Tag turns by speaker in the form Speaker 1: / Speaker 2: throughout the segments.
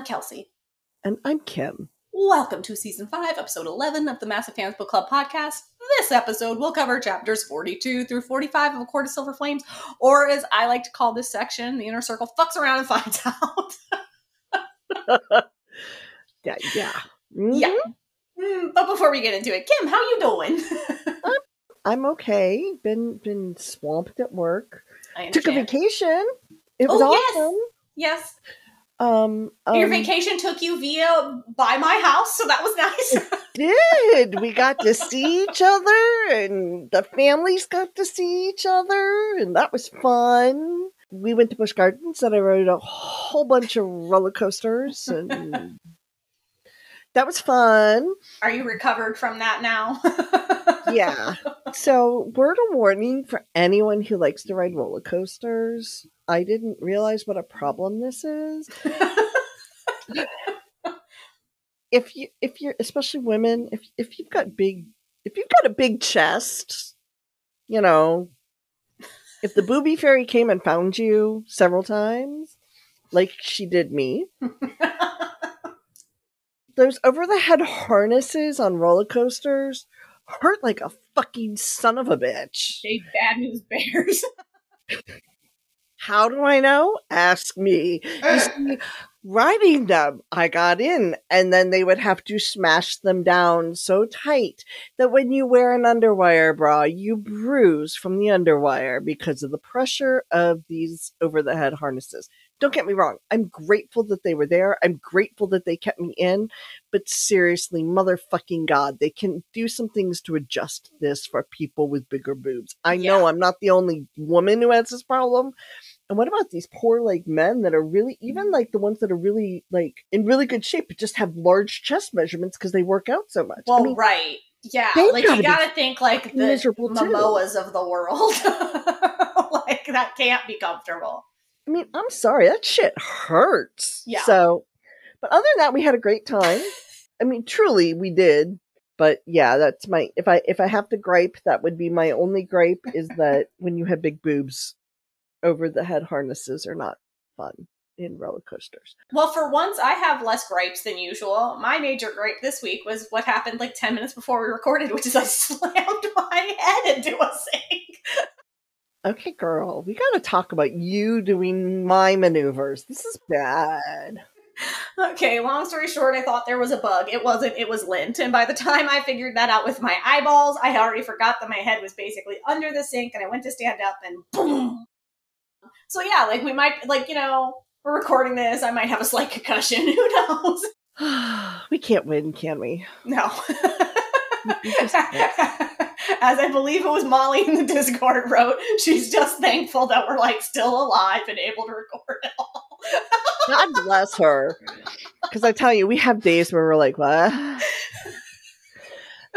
Speaker 1: I'm Kelsey.
Speaker 2: and I'm Kim.
Speaker 1: Welcome to season 5, episode 11 of the Maasive Fans Book Club podcast. This episode will cover chapters 42 through 45 of A Court of Silver Flames, or as I like to call this section, the inner circle fucks around and finds out.
Speaker 2: Yeah, yeah,
Speaker 1: Yeah.
Speaker 2: Mhm.
Speaker 1: Hmm, but before we get into it, Kim, how you doing?
Speaker 2: I'm okay. Been been swamped at work.
Speaker 1: I
Speaker 2: Took a vacation. It was
Speaker 1: Oh, yes.
Speaker 2: awesome.
Speaker 1: Yes,
Speaker 2: Um,
Speaker 1: your
Speaker 2: um,
Speaker 1: vacation took you via by my house, so that was nice.
Speaker 2: did we got to see each other, and the families got to see each other, and that was fun. We went to Busch Gardens, and I rode a whole bunch of roller coasters, and that was fun.
Speaker 1: Are you recovered from that now?
Speaker 2: yeah. So, word of warning for anyone who likes to ride roller coasters. I didn't realize what a problem this is. If you, if you're, especially women, if if you've got big, if you've got a big chest, you know, if the booby fairy came and found you several times, like she did me, those over the head harnesses on roller coasters hurt like a fucking son of a bitch.
Speaker 1: Big bad news bears.
Speaker 2: How do I know? Ask me. You see, riding them, I got in, and then they would have to smash them down so tight that when you wear an underwire bra, you bruise from the underwire because of the pressure of these over the head harnesses. Don't get me wrong, I'm grateful that they were there. I'm grateful that they kept me in, but seriously, motherfucking God, they can do some things to adjust this for people with bigger boobs. I know I'm not the only woman who has this problem. And what about these poor like men that are really even mm. like the ones that are really like in really good shape but just have large chest measurements because they work out so much?
Speaker 1: Well,
Speaker 2: I mean,
Speaker 1: right. Yeah. Like
Speaker 2: gotta
Speaker 1: you gotta think like the
Speaker 2: miserable too.
Speaker 1: Of the world. like that can't be comfortable.
Speaker 2: I mean, I'm sorry, that shit hurts.
Speaker 1: Yeah.
Speaker 2: So, but other than that, we had a great time. I mean, truly, we did. But yeah, that's my if I if I have to gripe, that would be my only gripe is that when you have big boobs, over the head harnesses are not fun in roller coasters.
Speaker 1: Well, for once I have less gripes than usual. My major gripe this week was what happened like 10 minutes before we recorded, which is I slammed my head into a sink.
Speaker 2: Okay, girl, we got to talk about you doing my maneuvers. This is bad.
Speaker 1: Okay, long story short, I thought there was a bug. It wasn't, it was lint. And by the time I figured that out with my eyeballs, I already forgot that my head was basically under the sink and I went to stand up and boom. So yeah, like we might, like, you know, we're recording this. I might have a slight concussion. Who knows?
Speaker 2: we can't win, can we?
Speaker 1: No.
Speaker 2: We just can't.
Speaker 1: As I believe it was Molly in the Discord wrote, she's just thankful that we're like still alive and able to record it all.
Speaker 2: God bless her. Because I tell you, we have days where we're like, what?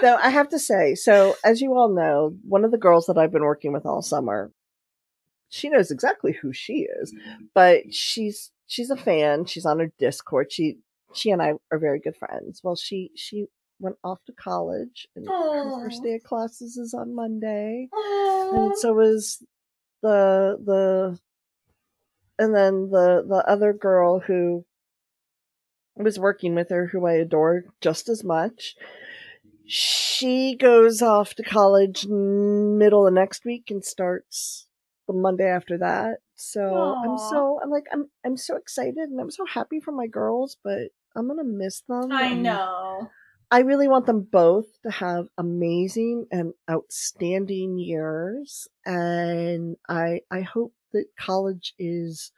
Speaker 2: Though I have to say, so as you all know, one of the girls that I've been working with all summer, she knows exactly who she is, mm-hmm. but she's she's a fan. She's on her Discord. She she and I are very good friends. Well, she she went off to college, and her first day of classes is on Monday and so was the the and then the the other girl who was working with her who I adore just as much she goes off to college middle of next week and starts the Monday after that so I'm so I'm like I'm I'm so excited and I'm so happy for my girls but I'm gonna miss them
Speaker 1: I know.
Speaker 2: I really want them both to have amazing and outstanding years, and I I hope that college is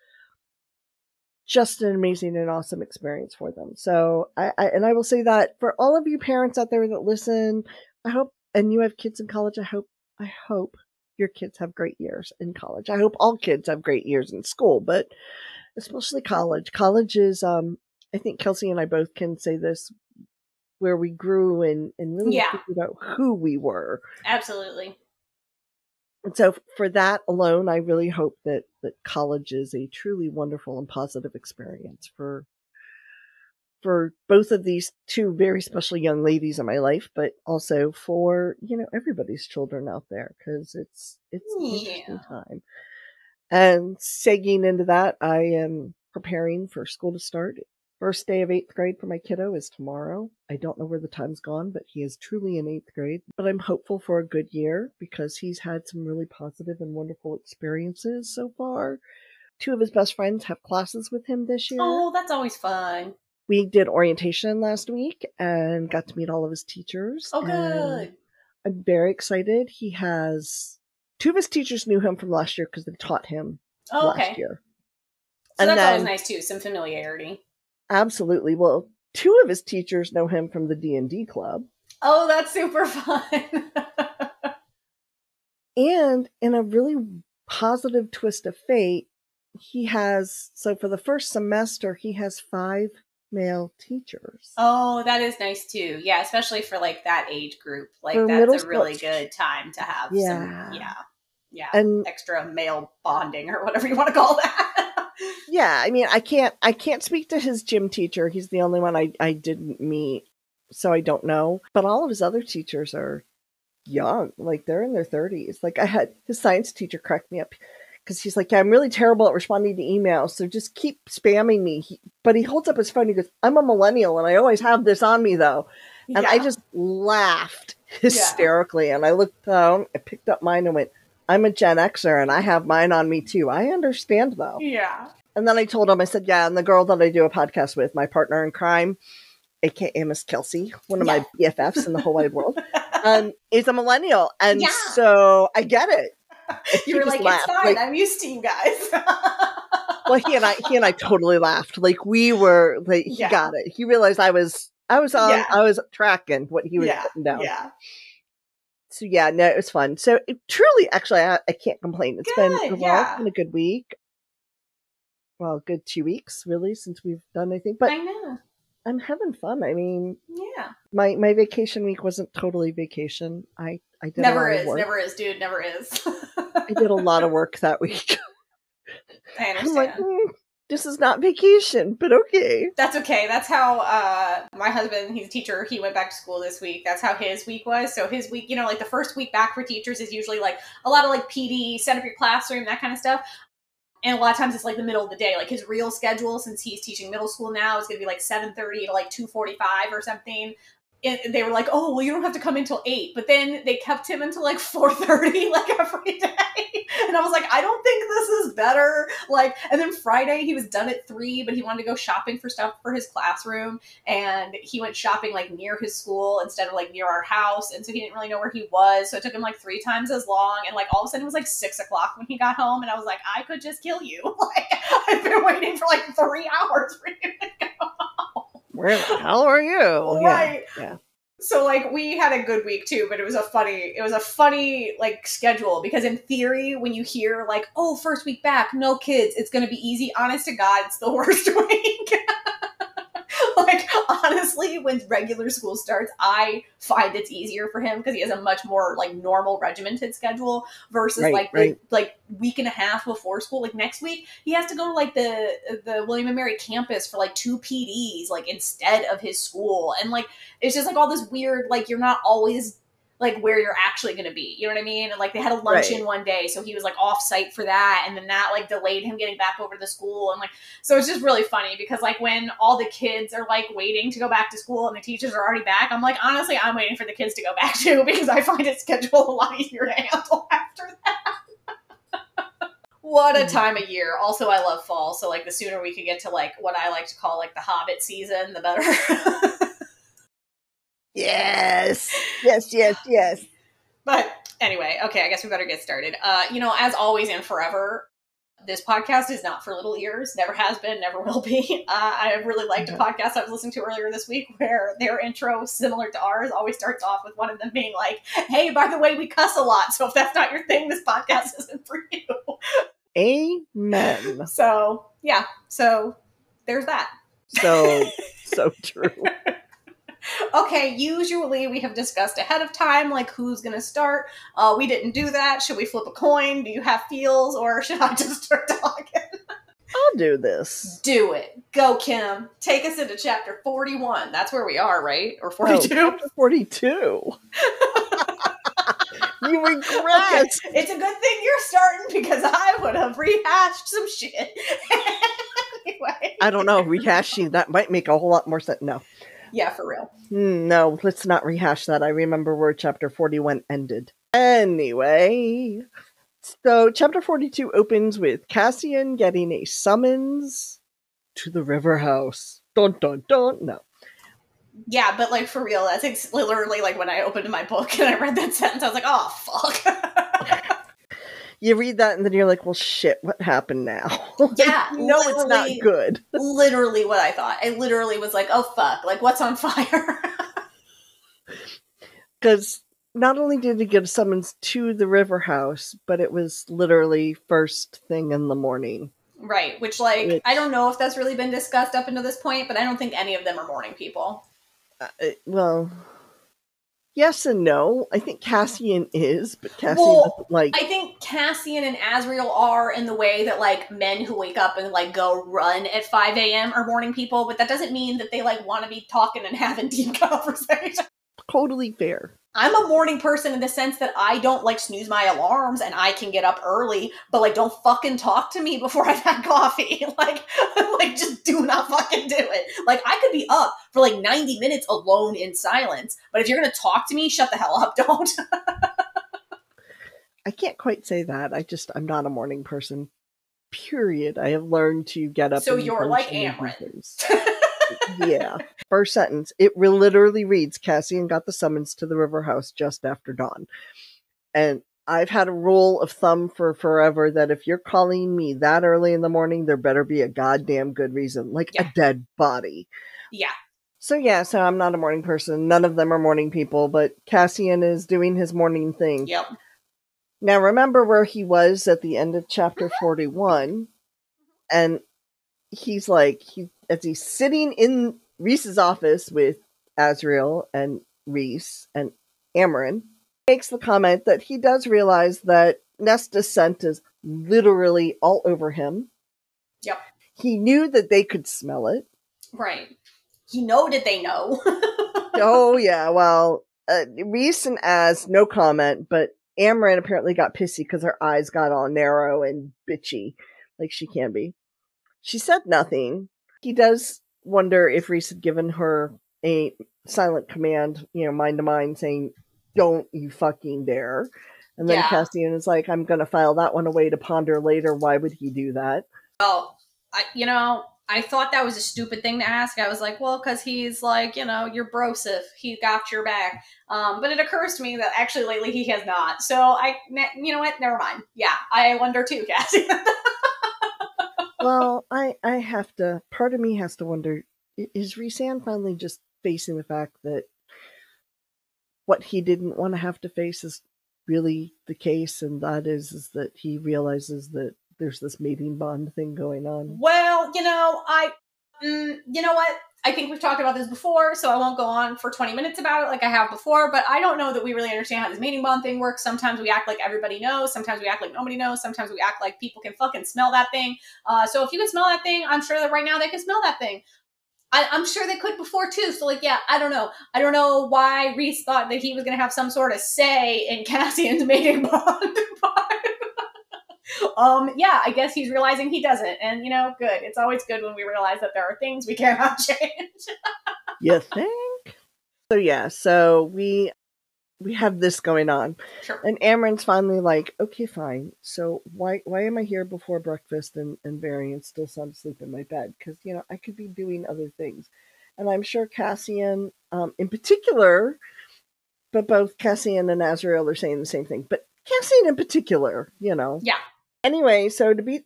Speaker 2: just an amazing and awesome experience for them. So I, I and I will say that for all of you parents out there that listen, I hope and you have kids in college, I hope I hope your kids have great years in college. I hope all kids have great years in school, but especially college. College is um I think Kelsey and I both can say this where we grew and, and really
Speaker 1: Yeah.
Speaker 2: figured out who we were.
Speaker 1: Absolutely.
Speaker 2: And so for that alone, I really hope that, that college is a truly wonderful and positive experience for for both of these two very special young ladies in my life, but also for, you know, everybody's children out there because it's it's an interesting time. And segging into that, I am preparing for school to start. First day of eighth grade for my kiddo is tomorrow. I don't know where the time's gone, but he is truly in eighth grade. But I'm hopeful for a good year because he's had some really positive and wonderful experiences so far. Two of his best friends have classes with him this year.
Speaker 1: Oh, that's always fun.
Speaker 2: We did orientation last week and got to meet all of his teachers.
Speaker 1: Oh, good.
Speaker 2: I'm very excited. He has two of his teachers knew him from last year because they taught him
Speaker 1: Oh,
Speaker 2: last
Speaker 1: okay.
Speaker 2: year.
Speaker 1: So
Speaker 2: And
Speaker 1: that's always nice too. Some familiarity.
Speaker 2: Absolutely. Well, two of his teachers know him from the D&D club.
Speaker 1: Oh, that's super fun.
Speaker 2: And in a really positive twist of fate, he has so for the first semester he has five male teachers.
Speaker 1: oh, that is nice too. Yeah, especially for like that age group. Like
Speaker 2: For
Speaker 1: that's a really good time to have
Speaker 2: Yeah.
Speaker 1: some yeah. Yeah.
Speaker 2: And
Speaker 1: extra male bonding or whatever you want to call that.
Speaker 2: yeah, I mean, I can't I can't speak to his gym teacher. He's the only one I I didn't meet, so I don't know. But all of his other teachers are young, like they're in their 30s. Like I had his science teacher crack me up because he's like, yeah, I'm really terrible at responding to emails, so just keep spamming me. He, but he holds up his phone. He goes, "I'm a millennial, and I always have this on me, though." And I just laughed hysterically. And I looked down, I picked up mine, and went, "I'm a Gen Xer, and I have mine on me too. I understand, though."
Speaker 1: Yeah.
Speaker 2: And then I told him, I said, "Yeah, and the girl that I do a podcast with, my partner in crime." AKA Miss Kelsey, one of my BFFs in the whole wide world, um, is a millennial, and
Speaker 1: Yeah.
Speaker 2: so I get it.
Speaker 1: You were like,
Speaker 2: laughed,
Speaker 1: it's fine.
Speaker 2: like-
Speaker 1: I'm used to you guys.
Speaker 2: well he and i he and i totally laughed like we were like he
Speaker 1: Yeah.
Speaker 2: got it he realized i was i was on
Speaker 1: Yeah.
Speaker 2: i was tracking what he was
Speaker 1: Yeah,
Speaker 2: putting down
Speaker 1: yeah.
Speaker 2: so yeah no it was fun so it, truly actually I, I can't complain It's been
Speaker 1: Good,
Speaker 2: well
Speaker 1: yeah.
Speaker 2: it's been a good week well good two weeks really since we've done anything but
Speaker 1: I know.
Speaker 2: I'm having fun i mean
Speaker 1: Yeah.
Speaker 2: my my vacation week wasn't totally vacation i i did a
Speaker 1: Never is.
Speaker 2: work.
Speaker 1: Never is, dude. Never is.
Speaker 2: i did a lot of work that week
Speaker 1: I
Speaker 2: i'm
Speaker 1: understand.
Speaker 2: like "Hmm, this is not vacation but okay
Speaker 1: That's okay. That's how uh, my husband, he's a teacher, he went back to school this week. That's how his week was. So his week, you know, like the first week back for teachers is usually like a lot of like PD, set up your classroom, that kind of stuff. And a lot of times it's like the middle of the day. Like his real schedule, since he's teaching middle school now, is going to be like 7.30 to like 2.45 or something. And they were like, oh, well, you don't have to come until 8. But then they kept him until like 4.30 like every day. And I was like, I don't think this is better. Like, and then Friday he was done at 3, but he wanted to go shopping for stuff for his classroom. And he went shopping like near his school instead of like near our house. And so he didn't really know where he was. So it took him like three times as long. And like all of a sudden it was like 6 o'clock when he got home. And I was like, I could just kill you. Like, I've been waiting for like three hours for you to go
Speaker 2: where the hell are you
Speaker 1: right.
Speaker 2: yeah.
Speaker 1: So like we had a good week too, but it was a funny it was a funny like schedule because in theory when you hear like oh first week back no kids it's going to be easy honest to god it's the worst week. like honestly when regular school starts I find it's easier for him because he has a much more like normal regimented schedule versus
Speaker 2: Right,
Speaker 1: like the like week and a half before school. Like next week he has to go to like the the William and Mary campus for like two PDs like instead of his school. And like it's just like all this weird like you're not always like where you're actually going to be you know what i mean and like they had a luncheon
Speaker 2: Right.
Speaker 1: one day so he was like off site for that and then that like delayed him getting back over to the school and like so it's just really funny because like when all the kids are like waiting to go back to school and the teachers are already back i'm like honestly i'm waiting for the kids to go back too because i find it schedule a lot easier to handle after that what a
Speaker 2: Mhm.
Speaker 1: time of year also i love fall so like the sooner we could get to like what i like to call like the hobbit season the better
Speaker 2: Yes. Yes, yes, yes.
Speaker 1: But anyway, okay, I guess we better get started. Uh, you know, as always and forever, this podcast is not for little ears. Never has been, never will be. Uh, I really liked a podcast I was listening to earlier this week where their intro, similar to ours, always starts off with one of them being like, "Hey, by the way, we cuss a lot, so if that's not your thing, this podcast isn't for you."
Speaker 2: Amen.
Speaker 1: So yeah, so there's that.
Speaker 2: So, so true.
Speaker 1: Okay, usually we have discussed ahead of time, like who's going to start. Uh, we didn't do that. Should we flip a coin? Do you have feels, or should I just start talking?
Speaker 2: I'll do this.
Speaker 1: Do it. Go, Kim. Take us into chapter 41. That's where we are, right? Or 42?
Speaker 2: Chapter 42. you regret.
Speaker 1: Okay. It's a good thing you're starting because I would have rehashed some shit. anyway.
Speaker 2: I don't know. Rehashing that might make a whole lot more sense. No.
Speaker 1: Yeah, for real.
Speaker 2: Hmm, No, let's not rehash that. I remember where chapter 41 ended. Anyway, so chapter 42 opens with Cassian getting a summons to the river house. Dun dun dun. No.
Speaker 1: Yeah, but like for real, that's ex- literally like when I opened my book and I read that sentence, I was like, oh fuck.
Speaker 2: You read that and then you're like, well, shit, what happened now?
Speaker 1: Yeah,
Speaker 2: no, it's not good.
Speaker 1: literally what I thought. I literally was like, oh fuck, like what's on fire?
Speaker 2: Because not only did he get a summons to the river house, but it was literally first thing in the morning.
Speaker 1: right, which like
Speaker 2: Which-
Speaker 1: I don't know if that's really been discussed up until this point, but I don't think any of them are morning people.
Speaker 2: Uh, well, yes and no. I think Cassian is, but Cassian
Speaker 1: Well,
Speaker 2: like.
Speaker 1: I think Cassian and Azriel are in the way that like men who wake up and like go run at 5 a.m. are morning people, but that doesn't mean that they like want to be talking and having deep conversation.
Speaker 2: Totally fair.
Speaker 1: I'm a morning person in the sense that I don't like snooze my alarms and I can get up early, but like don't fucking talk to me before I've had coffee. like, like just do not fucking do it. Like I could be up for like 90 minutes alone in silence, but if you're gonna talk to me, shut the hell up. Don't.
Speaker 2: I can't quite say that. I just I'm not a morning person. Period. I have learned to get up.
Speaker 1: So you're like
Speaker 2: function and do
Speaker 1: Amren.
Speaker 2: things. yeah. First sentence. It re- literally reads Cassian got the summons to the river house just after dawn. And I've had a rule of thumb for forever that if you're calling me that early in the morning, there better be a goddamn good reason, like
Speaker 1: Yeah.
Speaker 2: a dead body.
Speaker 1: yeah.
Speaker 2: So yeah, so I'm not a morning person. None of them are morning people, but Cassian is doing his morning thing.
Speaker 1: Yep.
Speaker 2: Now remember where he was at the end of chapter 41 mm-hmm. and he's like he as he's sitting in Rhys's office with Azriel and Rhys and Amarin makes the comment that he does realize that Nesta's scent is literally all over him.
Speaker 1: Yep.
Speaker 2: He knew that they could smell it.
Speaker 1: Right. He know that they know.
Speaker 2: oh yeah, well, uh, Rhys and Az no comment, but Amarin apparently got pissy because her eyes got all narrow and bitchy, like she can be. She said nothing. He does wonder if Rhys had given her a silent command, you know, mind to mind, saying, "Don't you fucking dare." And then
Speaker 1: Yeah.
Speaker 2: Cassian is like, "I'm going to file that one away to ponder later. Why would he do that?"
Speaker 1: well, I, you know, I thought that was a stupid thing to ask. I was like, well, because he's like, you know, you're brosif. He got your back. Um, but it occurs to me that actually lately he has not. So I, you know what? Never mind. Yeah, I wonder too, Cassie.
Speaker 2: Well, I I have to. Part of me has to wonder: is Rhysand finally just facing the fact that what he didn't want to have to face is really the case, and that is is that he realizes that there's this mating bond thing going on.
Speaker 1: well, you know, I, mm, you know what? I think we've talked about this before, so I won't go on for 20 minutes about it like I have before, but I don't know that we really understand how this mating bond thing works. Sometimes we act like everybody knows, sometimes we act like nobody knows, sometimes we act like people can fucking smell that thing. Uh, so if you can smell that thing, I'm sure that right now they can smell that thing. I, I'm sure they could before too. So like, yeah, I don't know. I don't know why Rhys thought that he was gonna have some sort of say in Cassian's mating bond. um, yeah, I guess he's realizing he doesn't, and you know, good. It's always good when we realize that there are things we cannot change.
Speaker 2: You think? So yeah, so we we have this going on.
Speaker 1: sure.
Speaker 2: And Amarin's finally like, okay, fine. So why why am I here before breakfast and, and Varian still sound asleep in my bed? Because, you know, I could be doing other things. And I'm sure Cassian, um, in particular, but both Cassian and Azriel are saying the same thing. But Cassian in particular, you know.
Speaker 1: Yeah.
Speaker 2: Anyway, so to be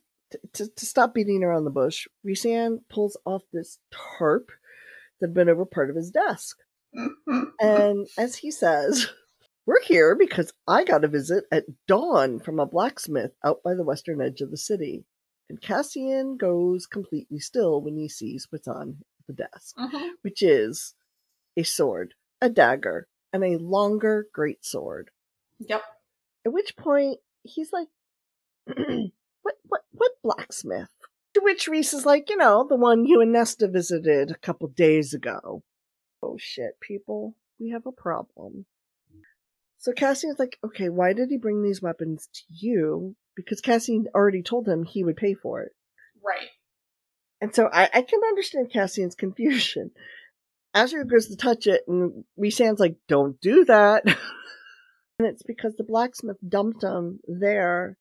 Speaker 2: to, to stop beating around the bush, Rhysand pulls off this tarp that had been over part of his desk. And as he says, we're here because I got a visit at dawn from a blacksmith out by the western edge of the city. And Cassian goes completely still when he sees what's on the desk,
Speaker 1: Mhm.
Speaker 2: which is a sword, a dagger, and a longer great sword.
Speaker 1: Yep.
Speaker 2: At which point he's like, "What? What? What blacksmith?" To which Rhys is like, "You know, the one you and Nesta visited a couple days ago." Oh shit, people, we have a problem. So Cassian's like, okay, why did he bring these weapons to you? Because Cassian already told him he would pay for it.
Speaker 1: Right.
Speaker 2: And so I, I can understand Cassian's confusion. Azure goes to touch it, and Rhysand's like, don't do that. and it's because the blacksmith dumped him there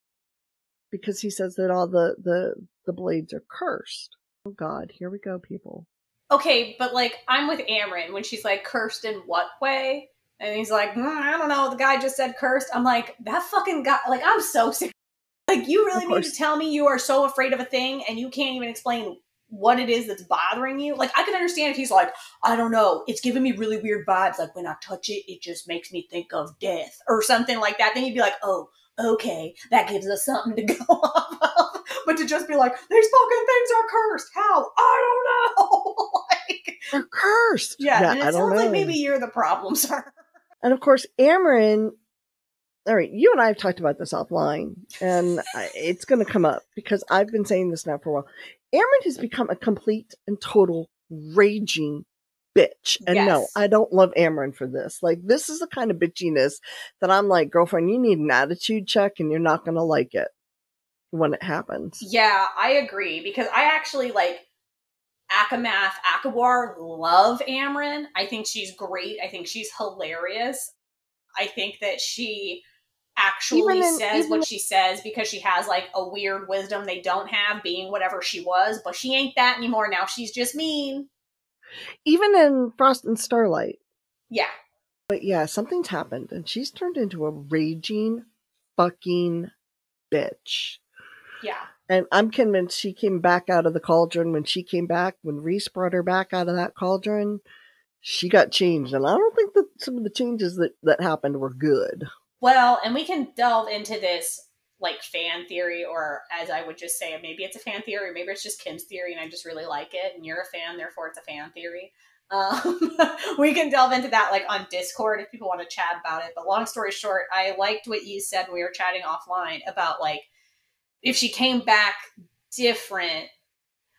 Speaker 2: because he says that all the, the, the blades are cursed. Oh god, here we go, people.
Speaker 1: Okay, but like, I'm with Amren when she's like, cursed in what way? And he's like, mm, I don't know. The guy just said cursed. I'm like, that fucking guy. Like, I'm so sick. Like, you really mean to tell me you are so afraid of a thing and you can't even explain what it is that's bothering you? Like, I can understand if he's like, I don't know. It's giving me really weird vibes. Like, when I touch it, it just makes me think of death or something like that. Then you'd be like, oh, okay, that gives us something to go off of. But to just be like, these fucking things are cursed. How? I don't know. like,
Speaker 2: They're cursed.
Speaker 1: yeah, and it
Speaker 2: I don't
Speaker 1: sounds like maybe you're the problem, sir.
Speaker 2: And of course, Amarin. All right, you and I have talked about this offline, and I- it's going to come up because I've been saying this now for a while. Amarin has become a complete and total raging bitch. And no, I don't love Amarin for this. Like, this is the kind of bitchiness that I'm like, girlfriend, you need an attitude check, and you're not going to like it when it happens.
Speaker 1: Yeah, I agree because I actually like Akamath Akawar love Amren. I think she's great. I think she's hilarious. I think that she actually
Speaker 2: in-
Speaker 1: says what
Speaker 2: in-
Speaker 1: she says because she has like a weird wisdom they don't have being whatever she was, but she ain't that anymore. Now she's just mean.
Speaker 2: Even in Frost and Starlight.
Speaker 1: Yeah.
Speaker 2: But yeah, something's happened, and she's turned into a raging fucking bitch.
Speaker 1: Yeah.
Speaker 2: And I'm convinced she came back out of the cauldron when she came back, when Rhys brought her back out of that cauldron, she got changed. And I don't think that some of the changes that, that happened were good.
Speaker 1: Well, and we can delve into this like fan theory, or as I would just say, maybe it's a fan theory, or maybe it's just Kim's theory, and I just really like it, and you're a fan, therefore it's a fan theory. Um, we can delve into that like on Discord if people want to chat about it. But long story short, I liked what you said when we were chatting offline about like if she came back different.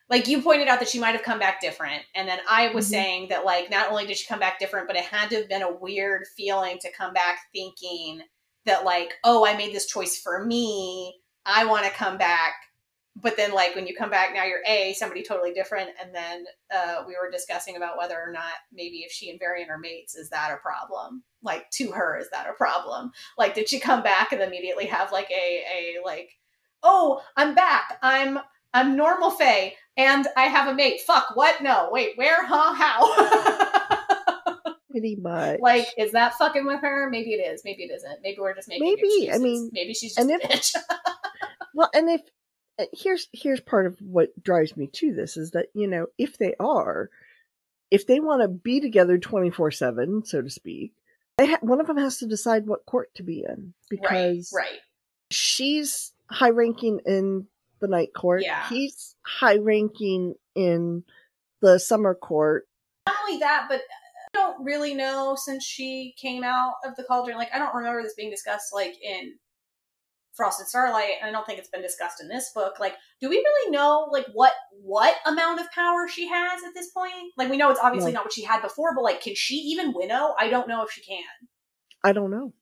Speaker 1: Like you pointed out that she might have come back different, and then I was
Speaker 2: Mhm.
Speaker 1: saying that like not only did she come back different, but it had to have been a weird feeling to come back thinking that like, oh, I made this choice for me. I want to come back. But then like when you come back now you're A, somebody totally different. And then uh, we were discussing about whether or not maybe if she and Varian are mates, is that a problem? Like to her, is that a problem? Like did she come back and immediately have like a a like, oh, I'm back. I'm I'm normal Fae and I have a mate. Fuck, what? No, wait, where? Huh? How?
Speaker 2: Pretty much.
Speaker 1: like, is that fucking with her? Maybe it is. Maybe it isn't. Maybe we're just making
Speaker 2: Maybe, I mean,
Speaker 1: maybe she's just
Speaker 2: and
Speaker 1: a
Speaker 2: if-
Speaker 1: bitch.
Speaker 2: well, and if uh, here's here's part of what drives me to this is that you know if they are, if they want to be together twenty four seven, so to speak, they ha- one of them has to decide what court to be in because
Speaker 1: right, right.
Speaker 2: she's high ranking in the night court.
Speaker 1: Yeah.
Speaker 2: He's high ranking in the summer court.
Speaker 1: Not only that, but don't really know since she came out of the cauldron. Like, I don't remember this being discussed like in Frost and Starlight, and I don't think it's been discussed in this book. Like, do we really know like what what amount of power she has at this point? Like, we know it's obviously
Speaker 2: No.
Speaker 1: not what she had before, but like, can she even winnow? I don't know if she can.
Speaker 2: I don't know.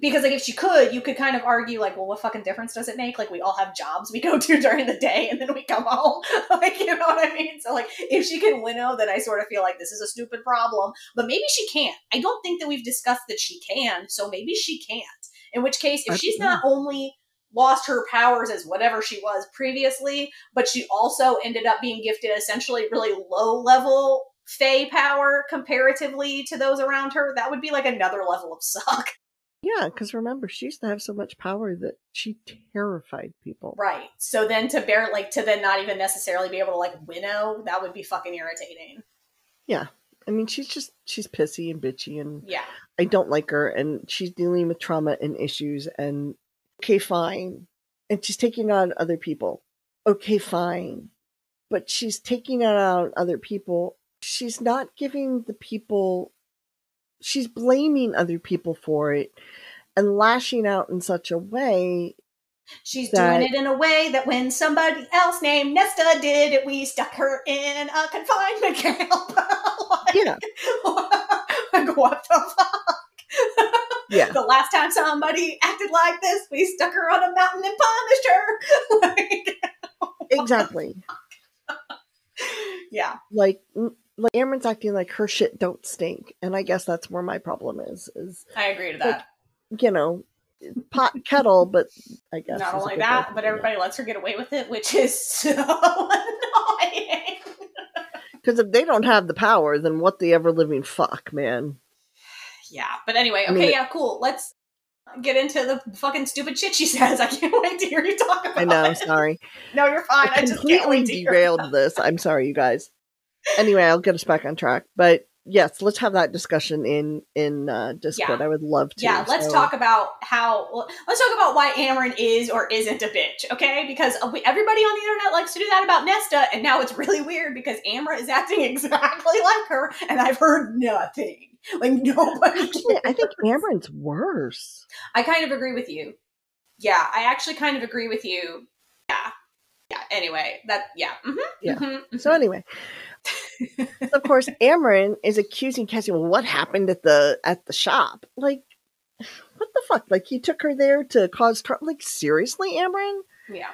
Speaker 1: Because like if she could you could kind of argue like well what fucking difference does it make? Like we all have jobs we go to during the day and then we come home. Like you know what i mean? So like if she can winnow then i sort of feel like this is a stupid problem. But maybe she can't. I don't think that we've discussed that she can so maybe she can't. In which case if she's not only lost her powers as whatever she was previously but she also ended up being gifted essentially really low level Fae power comparatively to those around her, that would be like another level of suck.
Speaker 2: Yeah, because remember, she used to have so much power that she terrified people.
Speaker 1: Right. So then to bear like to then not even necessarily be able to like winnow, that would be fucking irritating. Yeah.
Speaker 2: I mean, she's just she's pissy and bitchy, and
Speaker 1: Yeah.
Speaker 2: I don't like her, and she's dealing with trauma and issues. And okay, fine, and she's taking on other people. Okay, fine, but she's taking it out on other people. She's not giving the people. She's blaming other people for it, and lashing out in such a way
Speaker 1: She's
Speaker 2: That-
Speaker 1: doing it in a way that when somebody else named Nesta did it, we stuck her in a confinement camp. like,
Speaker 2: Yeah.
Speaker 1: like, what the fuck?
Speaker 2: Yeah.
Speaker 1: the last time somebody acted like this, we stuck her on a mountain and punished her. like,
Speaker 2: Exactly.
Speaker 1: yeah.
Speaker 2: Like, like Amber's acting like her shit don't stink, and I guess that's where my problem is. Is
Speaker 1: I agree to that.
Speaker 2: you know, pot kettle, but I guess
Speaker 1: Not only that, but
Speaker 2: do it.
Speaker 1: everybody lets her get away with it, which is so annoying.
Speaker 2: Because if they don't have the power, then what the ever living fuck, man?
Speaker 1: Yeah, but anyway,
Speaker 2: I
Speaker 1: okay,
Speaker 2: mean-
Speaker 1: yeah, cool. Let's get into the fucking stupid shit she says. I can't wait to hear you talk about
Speaker 2: I know,
Speaker 1: it.
Speaker 2: sorry.
Speaker 1: No, you're fine. I,
Speaker 2: I
Speaker 1: just can't
Speaker 2: completely
Speaker 1: wait to
Speaker 2: derailed this. I'm sorry, you guys. Anyway, I'll get us back on track. But yes, let's have that discussion in in uh, Discord.
Speaker 1: Yeah.
Speaker 2: I would love to.
Speaker 1: Yeah, let's
Speaker 2: So-
Speaker 1: talk about how. well, Let's talk about why Amarin is or isn't a bitch, okay? Because everybody on the internet likes to do that about Nesta, and now it's really weird because Amra is acting exactly like her, and I've heard nothing. Like nobody.
Speaker 2: Actually, I think Amber's worse.
Speaker 1: I kind of agree with you. Yeah, I actually kind of agree with you. Yeah. Yeah. Anyway, that yeah. hmm
Speaker 2: Yeah.
Speaker 1: mhm,
Speaker 2: So anyway, of course, Amarin is accusing Cassie. Well, what happened at the at the shop? Like, what the fuck? Like, he took her there to cause trouble. Like, seriously, Amarin?
Speaker 1: yeah.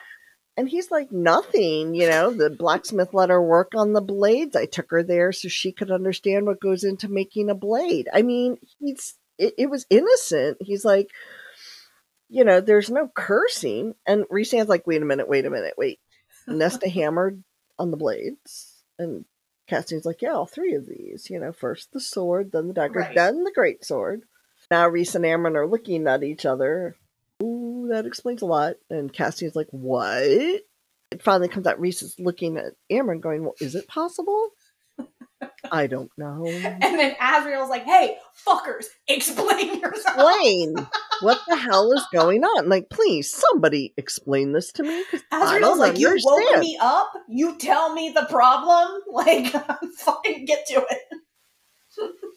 Speaker 2: And he's like, nothing. You know, the blacksmith let her work on the blades. I took her there so she could understand what goes into making a blade. I mean, he's it, it was innocent. He's like, you know, there's no cursing. And Rhysand's like, wait a minute, wait a minute, wait. Nesta hammered on the blades. And Cassian's like, yeah, all three of these. You know, first the sword, then the dagger,
Speaker 1: Right.
Speaker 2: then the great sword. Now Rhys and Amren are looking at each other. Ooh, that explains a lot. And Cassian's like, what? It finally comes out. Rhys is looking at Amren going, well, is it possible? I don't know.
Speaker 1: And then Azriel's like, "Hey, fuckers, explain yourself."
Speaker 2: Explain. what the hell is going on? Like, please, somebody explain this to me. 'cause I
Speaker 1: Azriel's
Speaker 2: don't
Speaker 1: like, "You woke
Speaker 2: understand."
Speaker 1: me up. You tell me the problem. Like, fucking get to it."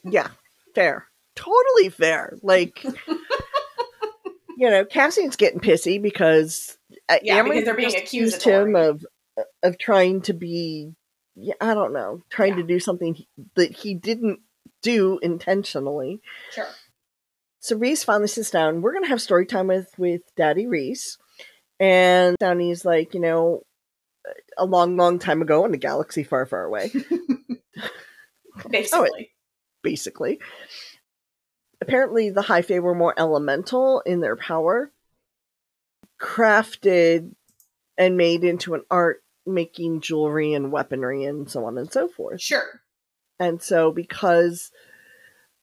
Speaker 2: Yeah, fair. Totally fair. Like, you know, Cassian's getting pissy because uh,
Speaker 1: Yeah, because they're being
Speaker 2: accused him of of trying to be, yeah, I don't know, trying
Speaker 1: Yeah.
Speaker 2: to do something he- that he didn't do intentionally.
Speaker 1: Sure.
Speaker 2: So Rhys finally sits down. We're gonna have story time with with Daddy Rhys, and Downey's like, you know, a long, long time ago in a galaxy far, far away.
Speaker 1: Oh, basically.
Speaker 2: basically. Apparently, the High Fae were more elemental in their power, crafted and made into an art, making jewelry and weaponry and so on and so forth.
Speaker 1: Sure.
Speaker 2: And so, because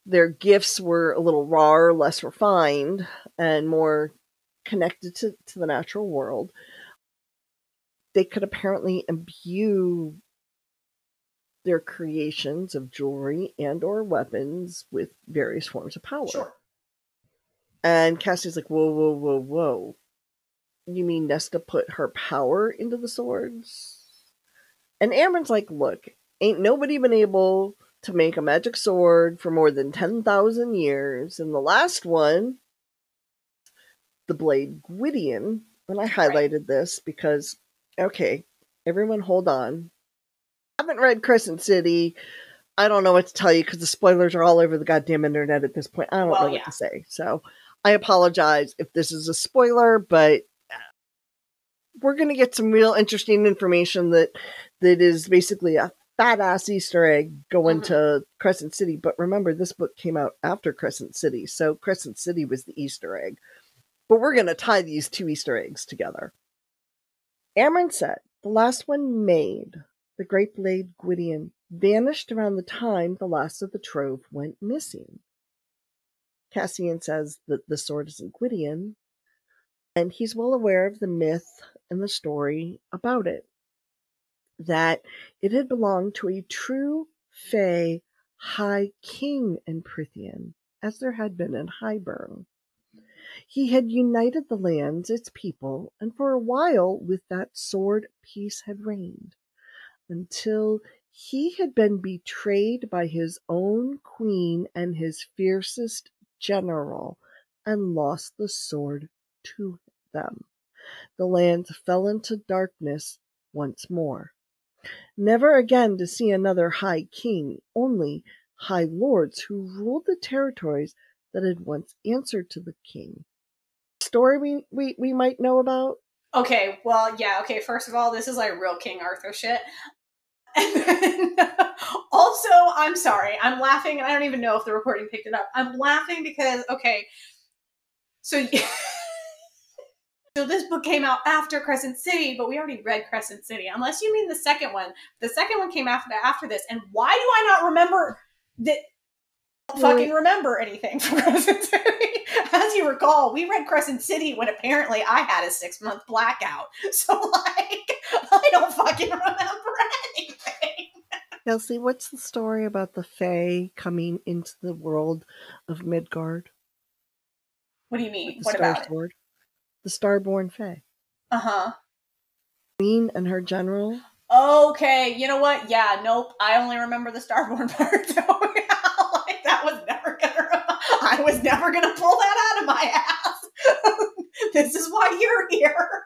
Speaker 2: their gifts were a little rawer, less refined, and more connected to, to the natural world, they could apparently imbue their creations of jewelry and or weapons with various forms of power.
Speaker 1: Sure.
Speaker 2: And Cassie's like, whoa, whoa, whoa, whoa. You mean Nesta put her power into the swords? And Amren's like, look, ain't nobody been able to make a magic sword for more than 10,000 years. And the last one, the blade Gwydion, and I highlighted this because, okay, everyone hold on. I haven't read Crescent City. I don't know what to tell you because the spoilers are all over the goddamn internet at this point. I don't
Speaker 1: Well,
Speaker 2: know what
Speaker 1: yeah.
Speaker 2: to say. So I apologize if this is a spoiler, but uh, we're going to get some real interesting information that that is basically a fat ass Easter egg going
Speaker 1: Mhm.
Speaker 2: to Crescent City. But remember, this book came out after Crescent City, so Crescent City was the Easter egg. But we're going to tie these two Easter eggs together. Amren said, the last one made, the great blade Gwydion, vanished around the time the last of the trove went missing. Cassian says that the sword isn't Gwydion, and he's well aware of the myth and the story about it. That it had belonged to a true Fae High King in Prythian, as there had been in Hybern. He had united the lands, its people, and for a while with that sword peace had reigned, until he had been betrayed by his own queen and his fiercest general, and lost the sword to them. The lands fell into darkness once more. Never again to see another high king, only high lords who ruled the territories that had once answered to the king. Story we, we, we might know about?
Speaker 1: Okay, well, yeah, okay, first of all, this is like real King Arthur shit. Then, also, I'm sorry, I'm laughing, and I don't even know if the recording picked it up. I'm laughing because, okay, so. So this book came out after Crescent City, but we already read Crescent City. Unless you mean the second one. The second one came after after this. And why do I not remember that fucking remember anything from Crescent City? As you recall, we read Crescent City when apparently I had a six month blackout. So like I don't fucking remember anything.
Speaker 2: Kelsey, what's the story about the Fae coming into the world of Midgard?
Speaker 1: What do you mean?
Speaker 2: The
Speaker 1: What about it?
Speaker 2: The Starborn Fae.
Speaker 1: Uh huh.
Speaker 2: Queen and her general.
Speaker 1: Okay, you know what? Yeah, nope. I only remember the Starborn part. So like that was never gonna. I was never gonna pull that out of my ass. this is why you're here.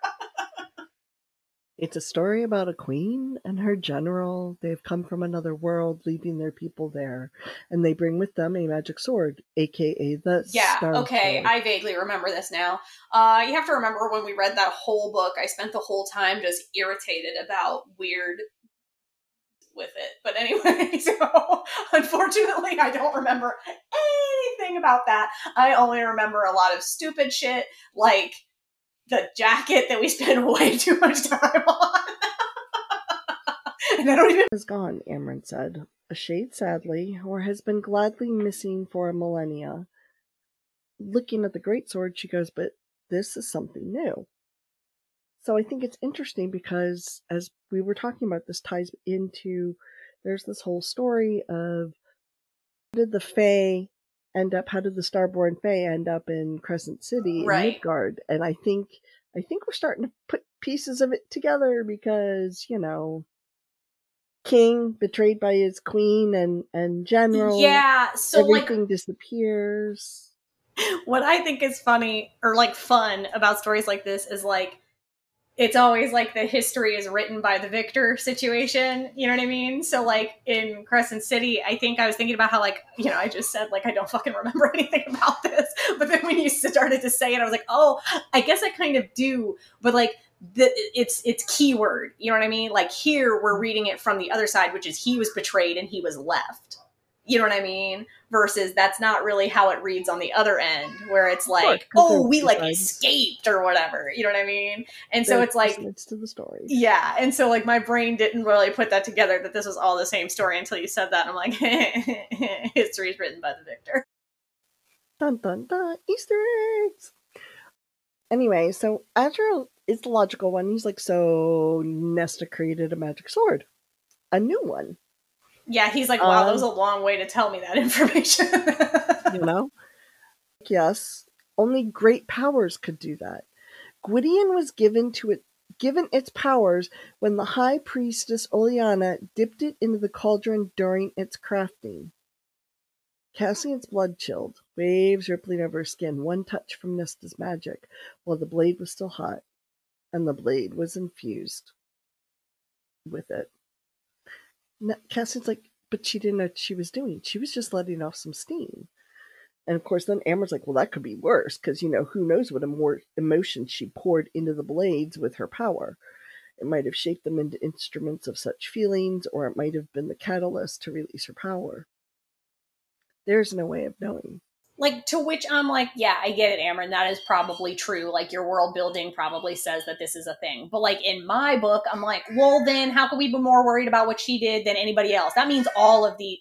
Speaker 2: It's a story about a queen and her general. They've come from another world, leaving their people there, and they bring with them a magic sword, aka the
Speaker 1: Yeah.
Speaker 2: Star
Speaker 1: Okay,
Speaker 2: Sword.
Speaker 1: I vaguely remember this now. Uh, you have to remember when we read that whole book, I spent the whole time just irritated about weird with it. But anyway, so unfortunately, I don't remember anything about that. I only remember a lot of stupid shit like the jacket that we spent way too much time on. and I don't even
Speaker 2: is gone, Amren said, a shade sadly, or has been gladly missing for a millennia. Looking at the great sword, she goes, But this is something new. So I think it's interesting because as we were talking about, this ties into there's this whole story of did the Fae end up how did the Starborn Fae end up in Crescent City in Midgard? And I think I think we're starting to put pieces of it together because, you know, king betrayed by his queen and and general
Speaker 1: Yeah, so like
Speaker 2: everything disappears
Speaker 1: what I think is funny or like fun about stories like this is like it's always like the history is written by the victor situation. You know what I mean? So like in Crescent City, I think I was thinking about how like you know I just said like I don't fucking remember anything about this, but then when you started to say it, I was like, oh, I guess I kind of do, but like. The, it's it's keyword, you know what I mean? Like here, we're reading it from the other side, which is he was betrayed and he was left. You know what I mean? Versus that's not really how it reads on the other end where it's like oh we like escaped or whatever you know what i mean? And so it's like
Speaker 2: to the story.
Speaker 1: Yeah and so like my brain didn't really put that together that this was all the same story until you said that and i'm like history is written by the victor.
Speaker 2: Dun dun dun easter eggs! Anyway so azriel is the logical one he's like so nesta created a magic sword a new one
Speaker 1: yeah he's like wow that
Speaker 2: Um,
Speaker 1: was a long way to tell me that information.
Speaker 2: You know? Yes. Only great powers could do that. Gwydion was given to it given its powers when the high priestess Oleana dipped it into the cauldron during its crafting. Cassian's blood chilled, waves rippling over her skin, one touch from Nesta's magic, while the blade was still hot, and the blade was infused with it. Cassian's like, but she didn't know what she was doing. She was just letting off some steam. And of course, then Amber's like, well, that could be worse because, you know, who knows what emo- emotion she poured into the blades with her power. It might have shaped them into instruments of such feelings, or it might have been the catalyst to release her power. There's no way of knowing.
Speaker 1: Like to which i'm like yeah i get it Amren. that is probably true. Like your world building probably says that this is a thing. But like in my book i'm like well then how can we be more worried about what she did than anybody else? That means all of the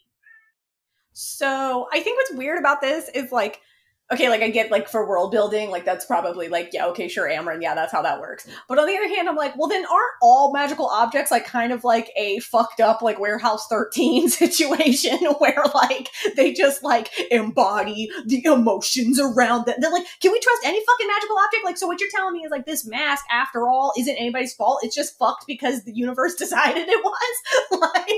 Speaker 1: so i think what's weird about this is like okay like i get like for world building like that's probably like yeah okay sure Amren, yeah that's how that works but on the other hand i'm like well then aren't all magical objects like kind of like a fucked up like warehouse 13 situation where like they just like embody the emotions around them. They're like, can we trust any fucking magical object? Like, so what you're telling me is like this mask, after all, isn't anybody's fault. It's just fucked because the universe decided it was. like,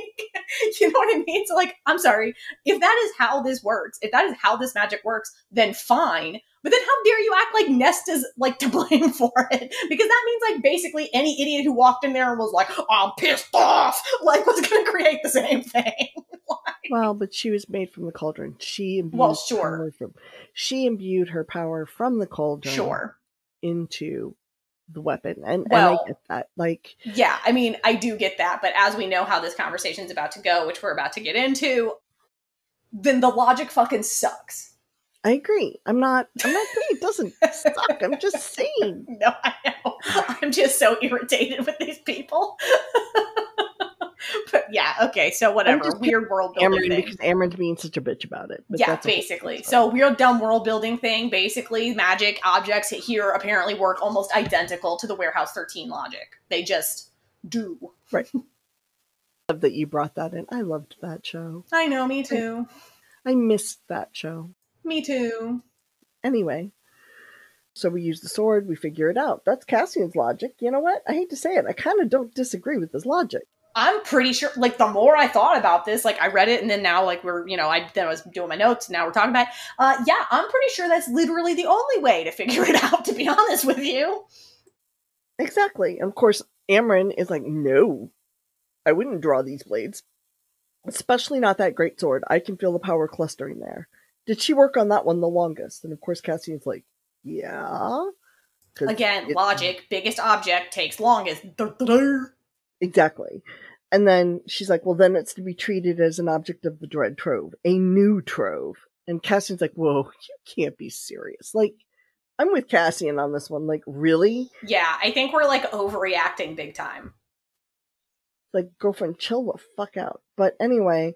Speaker 1: you know what I mean? So, like, I'm sorry. If that is how this works, if that is how this magic works, then fine. But then how dare you act like Nesta's like to blame for it? Because that means like basically any idiot who walked in there and was like, I'm pissed off, like was gonna create the same thing.
Speaker 2: Well, but she was made from the cauldron. She imbued
Speaker 1: Well, sure.
Speaker 2: from she imbued her power from the cauldron
Speaker 1: sure.
Speaker 2: into the weapon. And, and I get that. Like
Speaker 1: Yeah, I mean, I do get that, but as we know how this conversation is about to go, which we're about to get into, then the logic fucking sucks.
Speaker 2: I agree. I'm not I'm not saying it doesn't suck. I'm just saying.
Speaker 1: No, I know. I'm just so irritated with these people. but yeah, okay, so whatever. Weird world building Amren
Speaker 2: because Amren's being such a bitch about it. But
Speaker 1: yeah,
Speaker 2: that's
Speaker 1: basically. So weird dumb world building thing. Basically, magic objects here apparently work almost identical to the Warehouse 13 logic. They just do.
Speaker 2: Right. love that you brought that in. I loved that show.
Speaker 1: I know, me too.
Speaker 2: I missed that show.
Speaker 1: Me too.
Speaker 2: Anyway, so we use the sword, we figure it out. That's Cassian's logic. You know what? I hate to say it. I kind of don't disagree with this logic.
Speaker 1: I'm pretty sure. Like the more I thought about this, like I read it, and then now, like we're, you know, I then I was doing my notes, and now we're talking about. It. Uh, yeah, I'm pretty sure that's literally the only way to figure it out. To be honest with you,
Speaker 2: Exactly. And of course, Amren is like, no, I wouldn't draw these blades. Especially not that great sword. I can feel the power clustering there. Did she work on that one the longest? And of course, Cassian's like, yeah.
Speaker 1: again, logic. Biggest object takes longest.
Speaker 2: Exactly. And then she's like, well, then it's to be treated as an object of the Dread Trove, a new trove. And Cassian's like, whoa, you can't be serious. Like, I'm with Cassian on this one. Like, really?
Speaker 1: Yeah, I think we're like overreacting big time.
Speaker 2: Like, girlfriend, chill the fuck out. But anyway,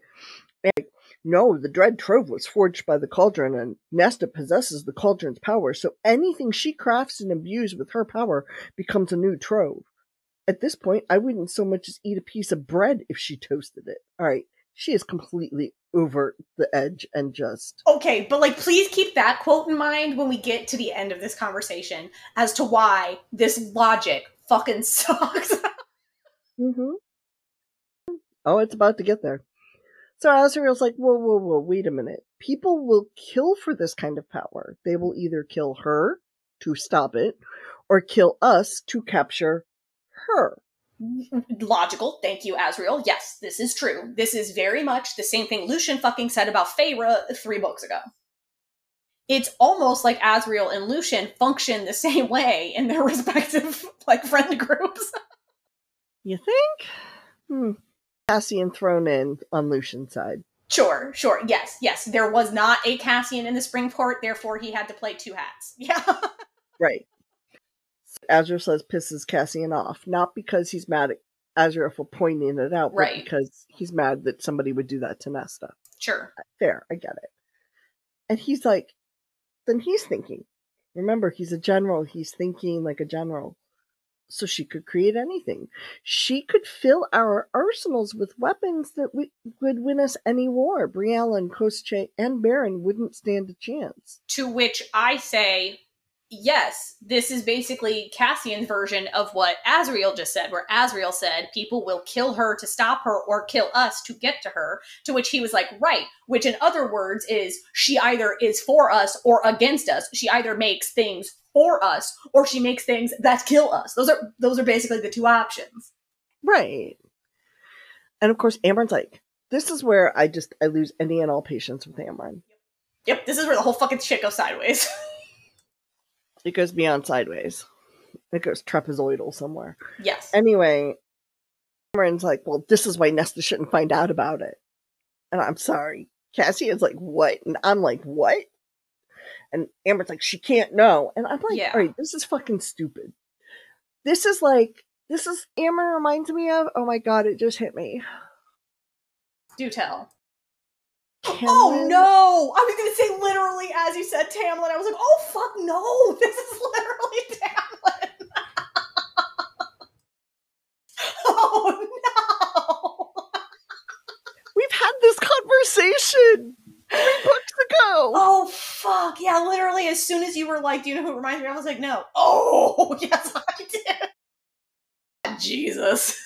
Speaker 2: no, the Dread Trove was forged by the Cauldron, and Nesta possesses the Cauldron's power, so anything she crafts and imbues with her power becomes a new trove. At this point, I wouldn't so much as eat a piece of bread if she toasted it. Alright, she is completely over the edge and just.
Speaker 1: Okay, but like, please keep that quote in mind when we get to the end of this conversation as to why this logic fucking sucks.
Speaker 2: Mm-hmm. Oh, it's about to get there. So Azriel's like, whoa, whoa, whoa, wait a minute. People will kill for this kind of power. They will either kill her to stop it, or kill us to capture her.
Speaker 1: Logical. Thank you, Azriel. Yes, this is true. This is very much the same thing Lucien fucking said about Feyre three books ago. It's almost like Azriel and Lucien function the same way in their respective like friend groups.
Speaker 2: You think? Hmm. Cassian thrown in on Lucien's side.
Speaker 1: Sure, sure. Yes, yes. There was not a Cassian in the Spring Court, therefore he had to play two hats. Yeah.
Speaker 2: Right. Azriel says pisses Cassian off, not because he's mad at Azriel for pointing it out, but
Speaker 1: Right.
Speaker 2: because he's mad that somebody would do that to Nesta.
Speaker 1: sure.
Speaker 2: Uh, fair, I get it. And he's like, then he's thinking. Remember, he's a general. He's thinking like a general. So she could create anything. She could fill our arsenals with weapons that we, would win us any war. Briallyn and Koschei and Beron wouldn't stand a chance.
Speaker 1: To which I say, yes, this is basically Cassian's version of what Azriel just said, where Azriel said people will kill her to stop her or kill us to get to her. To which he was like, right, which in other words is she either is for us or against us. She either makes things for us or she makes things that kill us. Those are those are basically the two options.
Speaker 2: Right. And of course, Amren's like, this is where I just, I lose any and all patience with Amren.
Speaker 1: Yep, this is where the whole fucking shit goes sideways.
Speaker 2: It goes beyond sideways. It goes trapezoidal somewhere.
Speaker 1: yes.
Speaker 2: Anyway, Amren's like, well, this is why Nesta shouldn't find out about it. And I'm sorry. Cassie is like, what? And I'm like, what? And Amren's like, she can't know. And I'm like,
Speaker 1: Yeah.
Speaker 2: all right, this is fucking stupid. This is like, this is, Amren reminds me of, oh my god, it just hit me.
Speaker 1: Do tell. Oh no! I was gonna say literally as you said Tamlin. I was like, oh fuck no! This is literally Tamlin. oh no!
Speaker 2: We've had this conversation three books ago.
Speaker 1: Oh fuck! Yeah, literally as soon as you were like, do you know who it reminds me? of? I was like, no. Oh yes, I did. Jesus.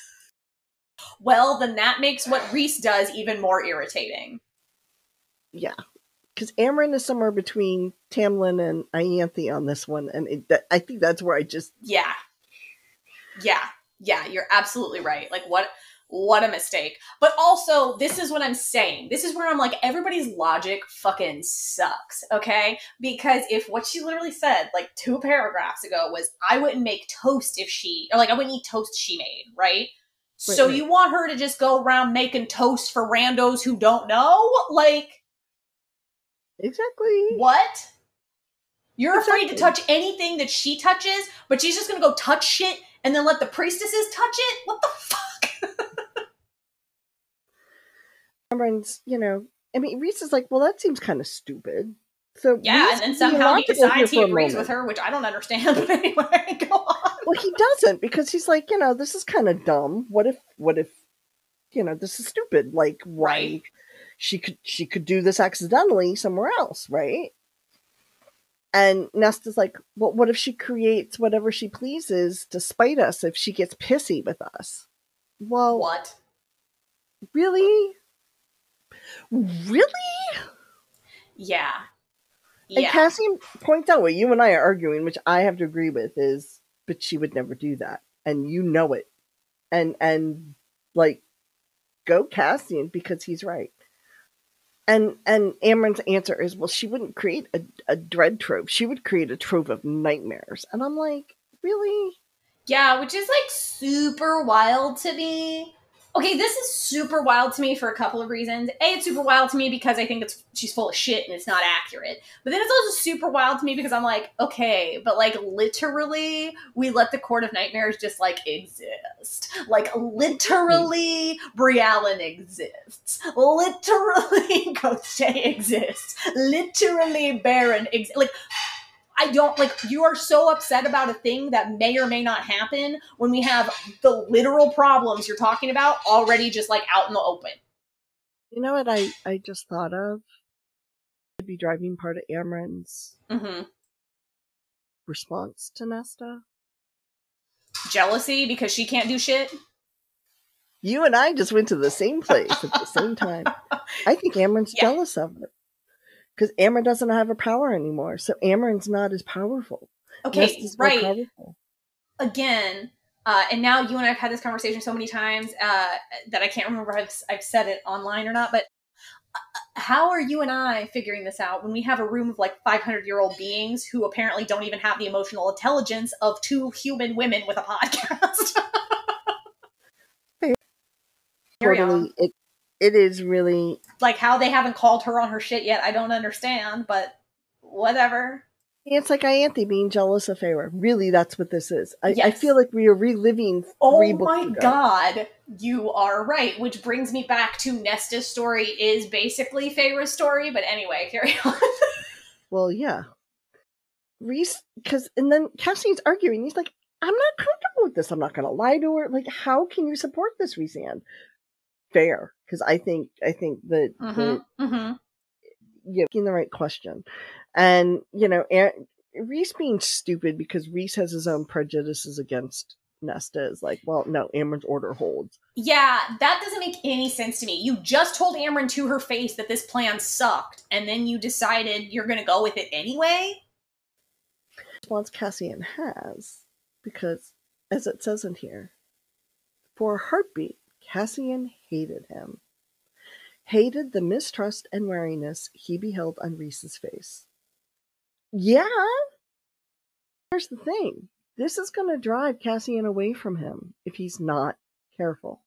Speaker 1: Well, then that makes what Rhys does even more irritating.
Speaker 2: Yeah. because Amren is somewhere between Tamlin and Ianthe on this one, and it, that, I think that's where I just
Speaker 1: Yeah. Yeah. Yeah, you're absolutely right. Like what what a mistake. But also, this is what I'm saying. This is where I'm like, everybody's logic fucking sucks, okay? Because if what she literally said, like two paragraphs ago, was I wouldn't make toast if she, or like I wouldn't eat toast she made, right? so
Speaker 2: right.
Speaker 1: you want her to just go around making toast for randos who don't know? Like,
Speaker 2: exactly.
Speaker 1: what? You're afraid to touch anything that she touches, but she's just gonna go touch shit and then let the priestesses touch it? What the fuck?
Speaker 2: Amren's, you know, I mean, Rhys is like, well, that seems kind of stupid. So
Speaker 1: Yeah,
Speaker 2: Rhys
Speaker 1: and then somehow he decides he agrees with her, which I don't understand. But anyway, go on.
Speaker 2: Well, he doesn't because he's like, you know, this is kind of dumb. What if, what if, you know, this is stupid. Like, why
Speaker 1: Right.
Speaker 2: She could she could do this accidentally somewhere else, right? And Nesta's like, well, what if she creates whatever she pleases to spite us if she gets pissy with us? Well,
Speaker 1: What?
Speaker 2: really? Really?
Speaker 1: Yeah.
Speaker 2: And
Speaker 1: Yeah.
Speaker 2: Cassian points out what you and I are arguing, which I have to agree with, is but she would never do that. And you know it. And and like go Cassian because he's right. And and Amren's answer is, well, she wouldn't create a, a dread trove. She would create a trove of nightmares. And I'm like, really?
Speaker 1: Yeah, which is like super wild to me. Okay, this is super wild to me for a couple of reasons. A, it's super wild to me because I think it's she's full of shit and it's not accurate. But then it's also super wild to me because I'm like, okay, but like literally, we let the Court of Nightmares just like exist. Like literally, Briallyn exists. Literally, Ghost exists. Literally, Baron exists. Like I don't like you are so upset about a thing that may or may not happen when we have the literal problems you're talking about already just like out in the open.
Speaker 2: You know what I, I just thought of? Could be driving part of Amren's
Speaker 1: hmm
Speaker 2: response to Nesta.
Speaker 1: Jealousy because she can't do shit.
Speaker 2: You and I just went to the same place at the same time. I think Amren's
Speaker 1: Yeah.
Speaker 2: jealous of her. Because Amren doesn't have her power anymore. So Amren's not as powerful.
Speaker 1: Okay, right.
Speaker 2: powerful.
Speaker 1: Again, uh, and now you and I've had this conversation so many times uh, that I can't remember if I've, I've said it online or not. But uh, how are you and I figuring this out when we have a room of like 500 year old beings who apparently don't even have the emotional intelligence of two human women with a podcast?
Speaker 2: Totally. It, it is really.
Speaker 1: like how they haven't called her on her shit yet i don't understand but whatever
Speaker 2: It's like Ianthe being jealous of Feyre. Really, that's what this is. I, I feel like we are reliving
Speaker 1: oh my
Speaker 2: ago.
Speaker 1: god you are right which brings me back to nesta's story is basically Feyre's story but anyway carry on
Speaker 2: Well, yeah. Rhys, because, and then Cassie's arguing. He's like, I'm not comfortable with this. I'm not going to lie to her. Like, how can you support this, Rhysand? Fair. Because I think, I think that, that
Speaker 1: mm-hmm, mm-hmm.
Speaker 2: you're asking the right question. And, you know, Aaron, Rhys being stupid because Rhys has his own prejudices against Nesta is like, well, no, Amren's order holds.
Speaker 1: yeah that doesn't make any sense to me you just told Amren to her face that this plan sucked and then you decided you're gonna go with it anyway
Speaker 2: Response Cassian has, because as it says in here, for a heartbeat, Cassian hated him. Hated the mistrust and wariness he beheld on Rhys's face. Yeah. Here's the thing. This is going to drive Cassian away from him if he's not careful.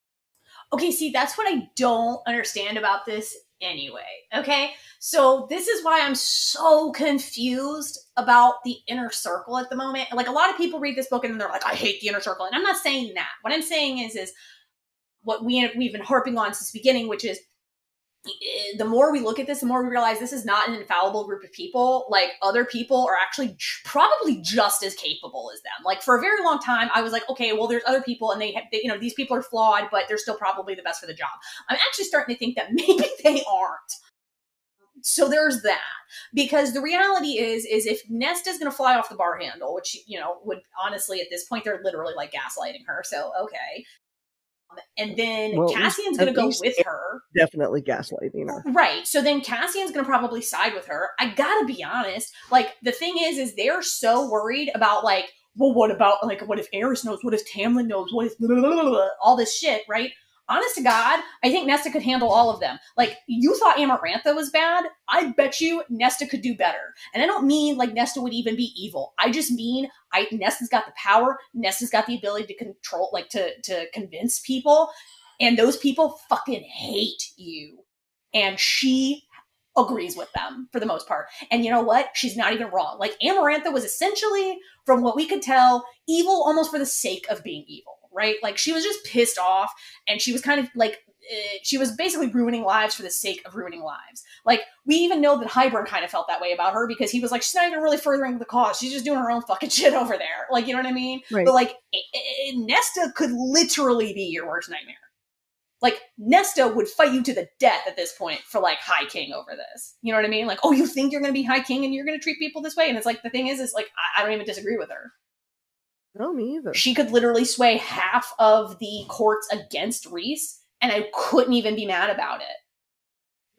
Speaker 1: Okay, see, that's what I don't understand about this anyway. Okay, so this is why I'm so confused about the inner circle at the moment. Like a lot of people read this book and they're like, "I hate the inner circle," and I'm not saying that. What I'm saying is, is what we we've been harping on since the beginning, which is eh, the more we look at this, the more we realize this is not an infallible group of people. Like other people are actually probably just as capable as them. Like for a very long time, I was like, okay, well, there's other people, and they, have, they you know, these people are flawed, but they're still probably the best for the job. I'm actually starting to think that maybe they aren't. So there's that. Because the reality is, is if Nesta's going to fly off the bar handle, which you know would honestly at this point they're literally like gaslighting her. So okay, and then
Speaker 2: Well,
Speaker 1: Cassian's going to go with her.
Speaker 2: Definitely gaslighting her.
Speaker 1: Right. So then Cassian's going to probably side with her. I got to be honest. Like the thing is is they're so worried about like well what about like what if Eris knows? What if Tamlin knows? What if blah, blah, blah, all this shit, right? Honest to God, I think Nesta could handle all of them. Like you thought Amarantha was bad, I bet you Nesta could do better. And I don't mean like Nesta would even be evil. I just mean I Nesta's got the power. Nesta's got the ability to control, like to to convince people, and those people fucking hate you. And she agrees with them for the most part. And you know what? She's not even wrong. Like Amarantha was essentially, from what we could tell, evil almost for the sake of being evil, right? Like she was just pissed off and she was kind of like eh, she was basically ruining lives for the sake of ruining lives. Like we even know that Hybern kind of felt that way about her because he was like, she's not even really furthering the cause. She's just doing her own fucking shit over there. Like you know what I mean?
Speaker 2: Right.
Speaker 1: But like eh, eh, Nesta could literally be your worst nightmare. Like Nesta would fight you to the death at this point for like High King over this. You know what I mean? Like, oh, you think you're gonna be High King and you're gonna treat people this way? And it's like the thing is, is like I, I don't even disagree with her.
Speaker 2: No, me either.
Speaker 1: She could literally sway half of the courts against Rhys, and I couldn't even be mad about it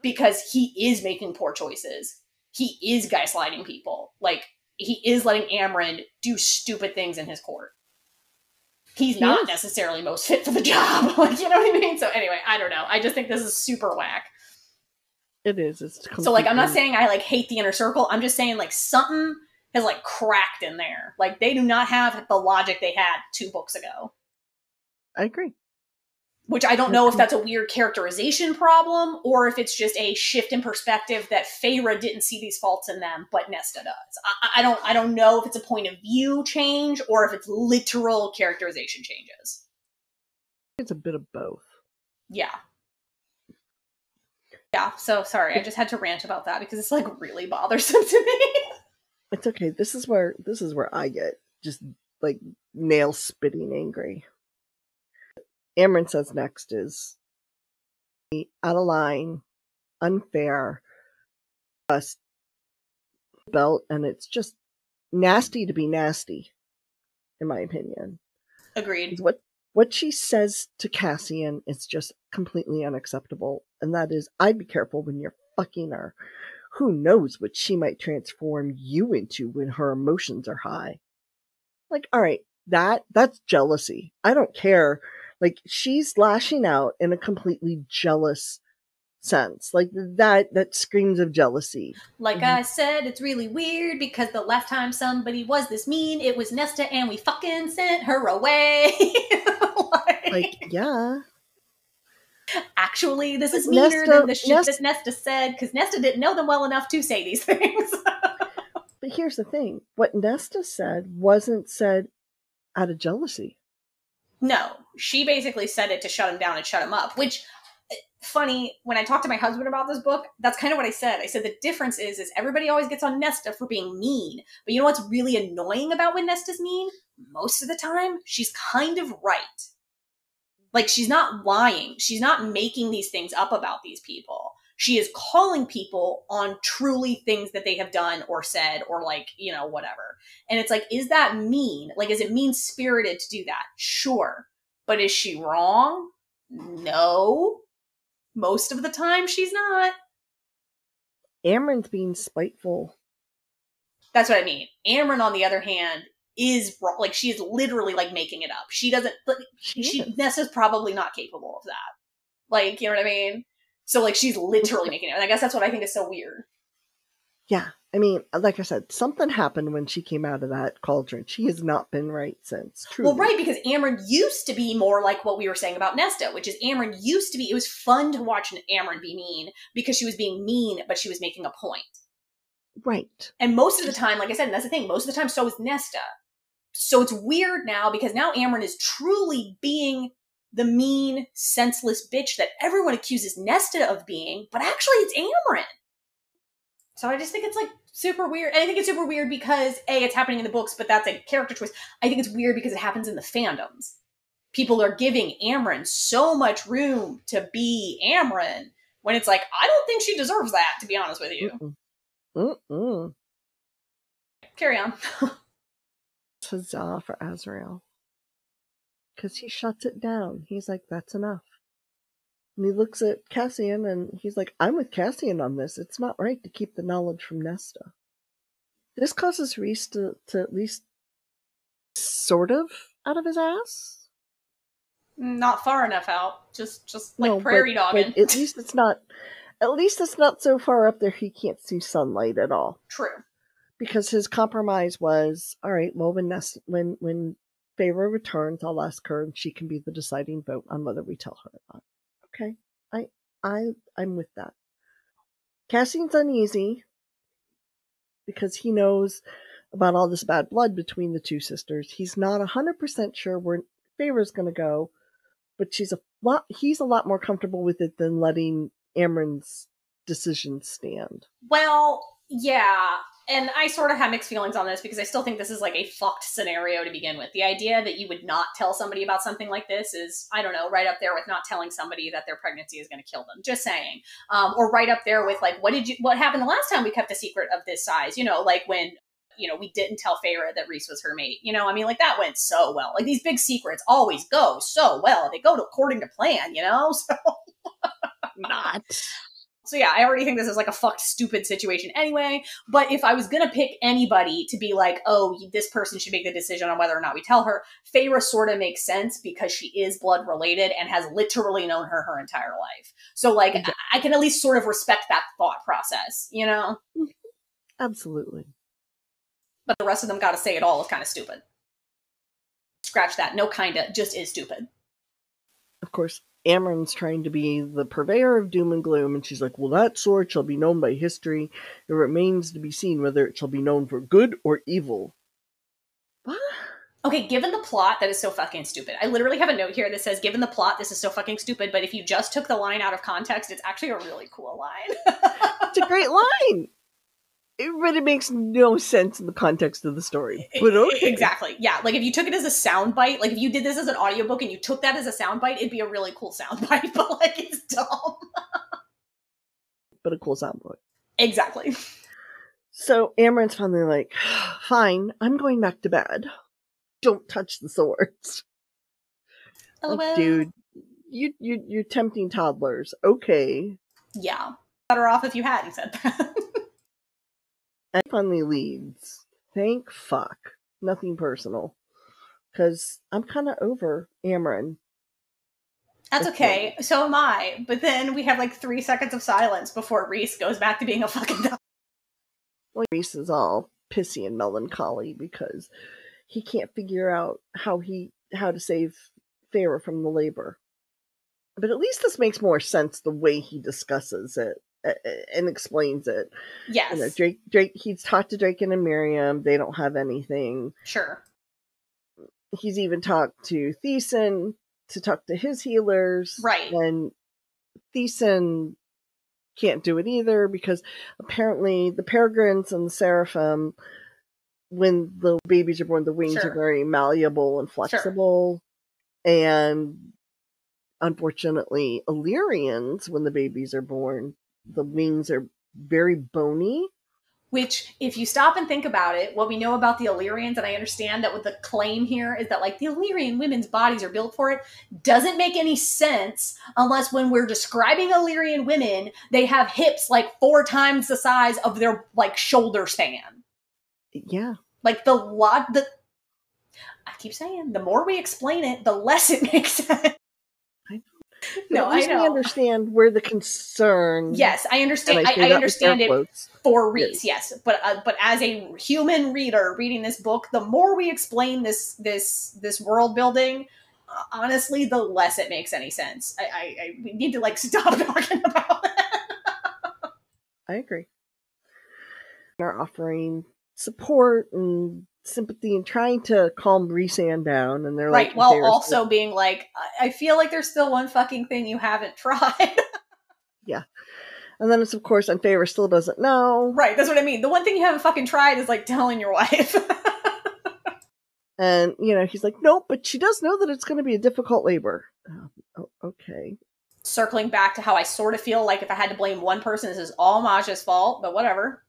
Speaker 1: because he is making poor choices. He is gaslighting people. Like he is letting Amren do stupid things in his court. He's
Speaker 2: He
Speaker 1: not
Speaker 2: is.
Speaker 1: necessarily most fit for the job. like, you know what I mean? So anyway, I don't know. I just think this is super whack.
Speaker 2: It is. It's
Speaker 1: So like I'm not saying I like hate the inner circle. I'm just saying like something has like cracked in there. Like they do not have the logic they had two books ago.
Speaker 2: I agree.
Speaker 1: Which I don't know if that's a weird characterization problem or if it's just a shift in perspective that Feyre didn't see these faults in them, but Nesta does. I, I don't I don't know if it's a point of view change or if it's literal characterization changes.
Speaker 2: It's a bit of both.
Speaker 1: Yeah. Yeah, so sorry, I just had to rant about that because it's like really bothersome to me.
Speaker 2: It's okay. This is where this is where I get just like nail spitting angry. Amren says next is out of line, unfair, just belt, and it's just nasty to be nasty, in my opinion.
Speaker 1: Agreed.
Speaker 2: What what she says to Cassian is just completely unacceptable, and that is, I'd be careful when you're fucking her. Who knows what she might transform you into when her emotions are high? Like, all right, that that's jealousy. I don't care. Like, she's lashing out in a completely jealous sense. Like that that screams of jealousy.
Speaker 1: Like
Speaker 2: Mhm.
Speaker 1: I said, it's really weird because the last time somebody was this mean, it was Nesta and we fucking sent her away. like,
Speaker 2: Like, yeah.
Speaker 1: Actually, this is meaner
Speaker 2: Nesta-
Speaker 1: than the shit
Speaker 2: Nesta-
Speaker 1: that Nesta said because Nesta didn't know them well enough to say these things.
Speaker 2: But here's the thing. What Nesta said wasn't said out of jealousy.
Speaker 1: no, she basically said it to shut him down and shut him up, which eh, funny when i talked to my husband about this book that's kind of what i said i said the difference is is everybody always gets on nesta for being mean but you know what's really annoying about when nesta's mean most of the time she's kind of right like she's not lying. She's not making these things up about these people. She is calling people on truly things that they have done or said or like you know whatever. And it's like is that mean? Like is it mean spirited to do that? Sure. But is she wrong? No. Most of the time she's not.
Speaker 2: Amren's being spiteful.
Speaker 1: that's what i mean. Amren on the other hand is wrong. like she is literally like making it up she doesn't but
Speaker 2: She,
Speaker 1: she
Speaker 2: is.
Speaker 1: Nessa's probably not capable of that. Like, you know what I mean? So like she's literally making it. And I guess that's what I think is so weird.
Speaker 2: Yeah. I mean, like I said, something happened when she came out of that cauldron. She has not been right since.
Speaker 1: Well, right, because Amren used to be more like what we were saying about Nesta, which is Amren used to be it was fun to watch Amren be mean because she was being mean, but she was making a point.
Speaker 2: Right.
Speaker 1: And most of the time, like I said, and that's the thing, most of the time so is Nesta. So it's weird now because now Amren is truly being the mean, senseless bitch that everyone accuses Nesta of being, but actually it's Amren. So I just think it's like super weird. And I think it's super weird because A, it's happening in the books, but that's a character choice. I think it's weird because it happens in the fandoms. People are giving Amren so much room to be Amren when it's like, I don't think she deserves that, to be honest with you.
Speaker 2: Mm-mm. Mm-mm.
Speaker 1: Carry on.
Speaker 2: Huzzah for Azriel. because he shuts it down. He's like, that's enough. And he looks at Cassian and he's like, I'm with Cassian on this. It's not right to keep the knowledge from Nesta. This causes Rhys to, to at least sort of out of his ass.
Speaker 1: Not far enough out. Just just like no, prairie
Speaker 2: but,
Speaker 1: dogging.
Speaker 2: But at least it's not at least it's not so far up there he can't see sunlight at all.
Speaker 1: True.
Speaker 2: Because his compromise was, all right, well when Nesta, when when Feyre returns, I'll ask her and she can be the deciding vote on whether we tell her or not. Okay. I I I'm with that. Cassian's uneasy because he knows about all this bad blood between the two sisters. He's not hundred percent sure where Feyre's gonna go, but she's a lot he's a lot more comfortable with it than letting Amren's decision stand.
Speaker 1: Well, yeah, and I sort of have mixed feelings on this because I still think this is like a fucked scenario to begin with. The idea that you would not tell somebody about something like this is, I don't know, right up there with not telling somebody that their pregnancy is going to kill them. Just saying, um, or right up there with like, what did you, what happened the last time we kept a secret of this size? You know, like when you know, we didn't tell Feyre that Rhys was her mate. You know, I mean, like that went so well. Like these big secrets always go so well. They go to according to plan, you know? So
Speaker 2: not.
Speaker 1: So yeah, I already think this is like a fucked stupid situation anyway. But if I was gonna pick anybody to be like, oh, this person should make the decision on whether or not we tell her, Feyre sort of makes sense because she is blood related and has literally known her her entire life. So like, okay. I can at least sort of respect that thought process, you know?
Speaker 2: Absolutely
Speaker 1: but the rest of them got to say it all is kind of stupid. Scratch that. No kinda, just is stupid.
Speaker 2: Of course, Amren's trying to be the purveyor of doom and gloom, and she's like, Well, that sword shall be known by history. It remains to be seen whether it shall be known for good or evil.
Speaker 1: What? Okay, given the plot, that is so fucking stupid. I literally have a note here that says, given the plot, this is so fucking stupid, but if you just took the line out of context, it's actually a really cool line.
Speaker 2: it's a great line it really makes no sense in the context of the story. But okay.
Speaker 1: Exactly. Yeah. Like if you took it as a sound bite, like if you did this as an audiobook and you took that as a sound bite, it'd be a really cool sound bite, but like it's dumb.
Speaker 2: but a cool sound bite.
Speaker 1: Exactly.
Speaker 2: So Amren's finally like, fine, I'm going back to bed. Don't touch the swords.
Speaker 1: Oh, like,
Speaker 2: dude, you you you're tempting toddlers. Okay.
Speaker 1: Yeah. Better off if you hadn't said that.
Speaker 2: and finally leads. Thank fuck. Nothing personal. Because I'm kind of over Amren.
Speaker 1: That's okay. So am I. But then we have like three seconds of silence before Rhys goes back to being a fucking dog.
Speaker 2: Well, Rhys is all pissy and melancholy because he can't figure out how he how to save Feyre from the labor. But at least this makes more sense the way he discusses it and explains it.
Speaker 1: Yes. You know,
Speaker 2: Drakon Drakon he's talked to Drakon and Miryam. They don't have anything.
Speaker 1: Sure.
Speaker 2: He's even talked to Thesan to talk to his healers.
Speaker 1: Right.
Speaker 2: And Thesan can't do it either because apparently the peregrines and the seraphim when the babies are born the wings sure. are very malleable and flexible sure. and unfortunately illyrians when the babies are born the wings are very bony.
Speaker 1: Which, if you stop and think about it, what we know about the Illyrians, and I understand that what the claim here is that like the Illyrian women's bodies are built for it, doesn't make any sense unless when we're describing Illyrian women, they have hips like four times the size of their like shoulder span.
Speaker 2: Yeah.
Speaker 1: Like the lot the I keep saying, the more we explain it, the less it makes sense
Speaker 2: no, I we understand where the concern.
Speaker 1: Yes, I understand. I, I, understand it for Rhys. Yes, yes. but uh, but as a human reader reading this book, the more we explain this this this world building, uh, honestly, the less it makes any sense. I, I, I we need to like stop talking about it.
Speaker 2: I agree. Are offering support and sympathy and trying to calm Rhysand down, and they're
Speaker 1: right,
Speaker 2: like,
Speaker 1: while also still... being like, I feel like there's still one fucking thing you haven't tried.
Speaker 2: yeah. And then it's of course, and Feyre still doesn't know.
Speaker 1: Right, that's what I mean. The one thing you haven't fucking tried is like telling your wife.
Speaker 2: and you know, he's like, nope, but she does know that it's going to be a difficult labor. Um, oh, okay.
Speaker 1: Circling back to how I sort of feel like if I had to blame one person, this is all Madja's fault, but whatever.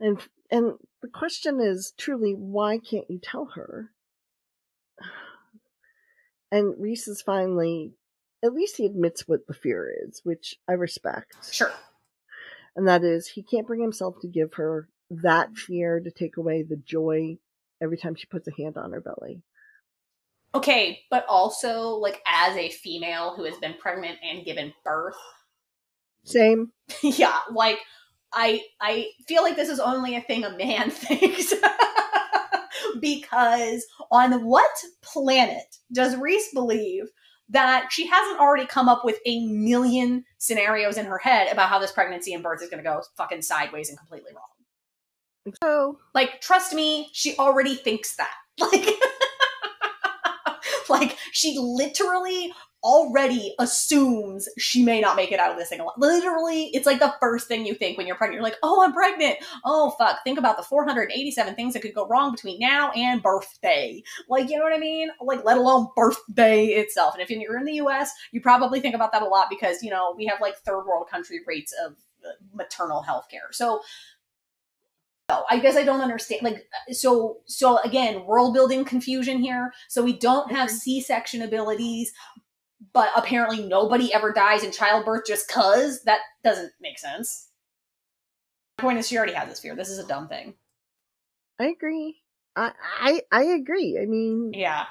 Speaker 2: And and the question is truly, why can't you tell her? And Rhys is finally, at least he admits what the fear is, which I respect.
Speaker 1: Sure.
Speaker 2: And that is, he can't bring himself to give her that fear to take away the joy every time she puts a hand on her belly.
Speaker 1: Okay, but also, like, as a female who has been pregnant and given birth,
Speaker 2: Same.
Speaker 1: yeah, like, I I feel like this is only a thing a man thinks. because on what planet does Rhys believe that she hasn't already come up with a million scenarios in her head about how this pregnancy and birth is going to go fucking sideways and completely wrong?
Speaker 2: So,
Speaker 1: Like, trust me, she already thinks that. Like, like she literally already assumes she may not make it out of this thing alive. Literally, it's like the first thing you think when you're pregnant. You're like, oh, I'm pregnant. Oh, fuck. Think about the 487 things that could go wrong between now and birthday. Like, you know what I mean? Like, let alone birthday itself. And if you're in the US, you probably think about that a lot because, you know, we have like third world country rates of uh, maternal health care. So, no, I guess I don't understand. Like, so, so again, world building confusion here. So we don't have C section abilities, but apparently nobody ever dies in childbirth just cause. That doesn't make sense. My point is, she already has this fear. This is a dumb thing.
Speaker 2: I agree. I I, I agree. I mean,
Speaker 1: Yeah,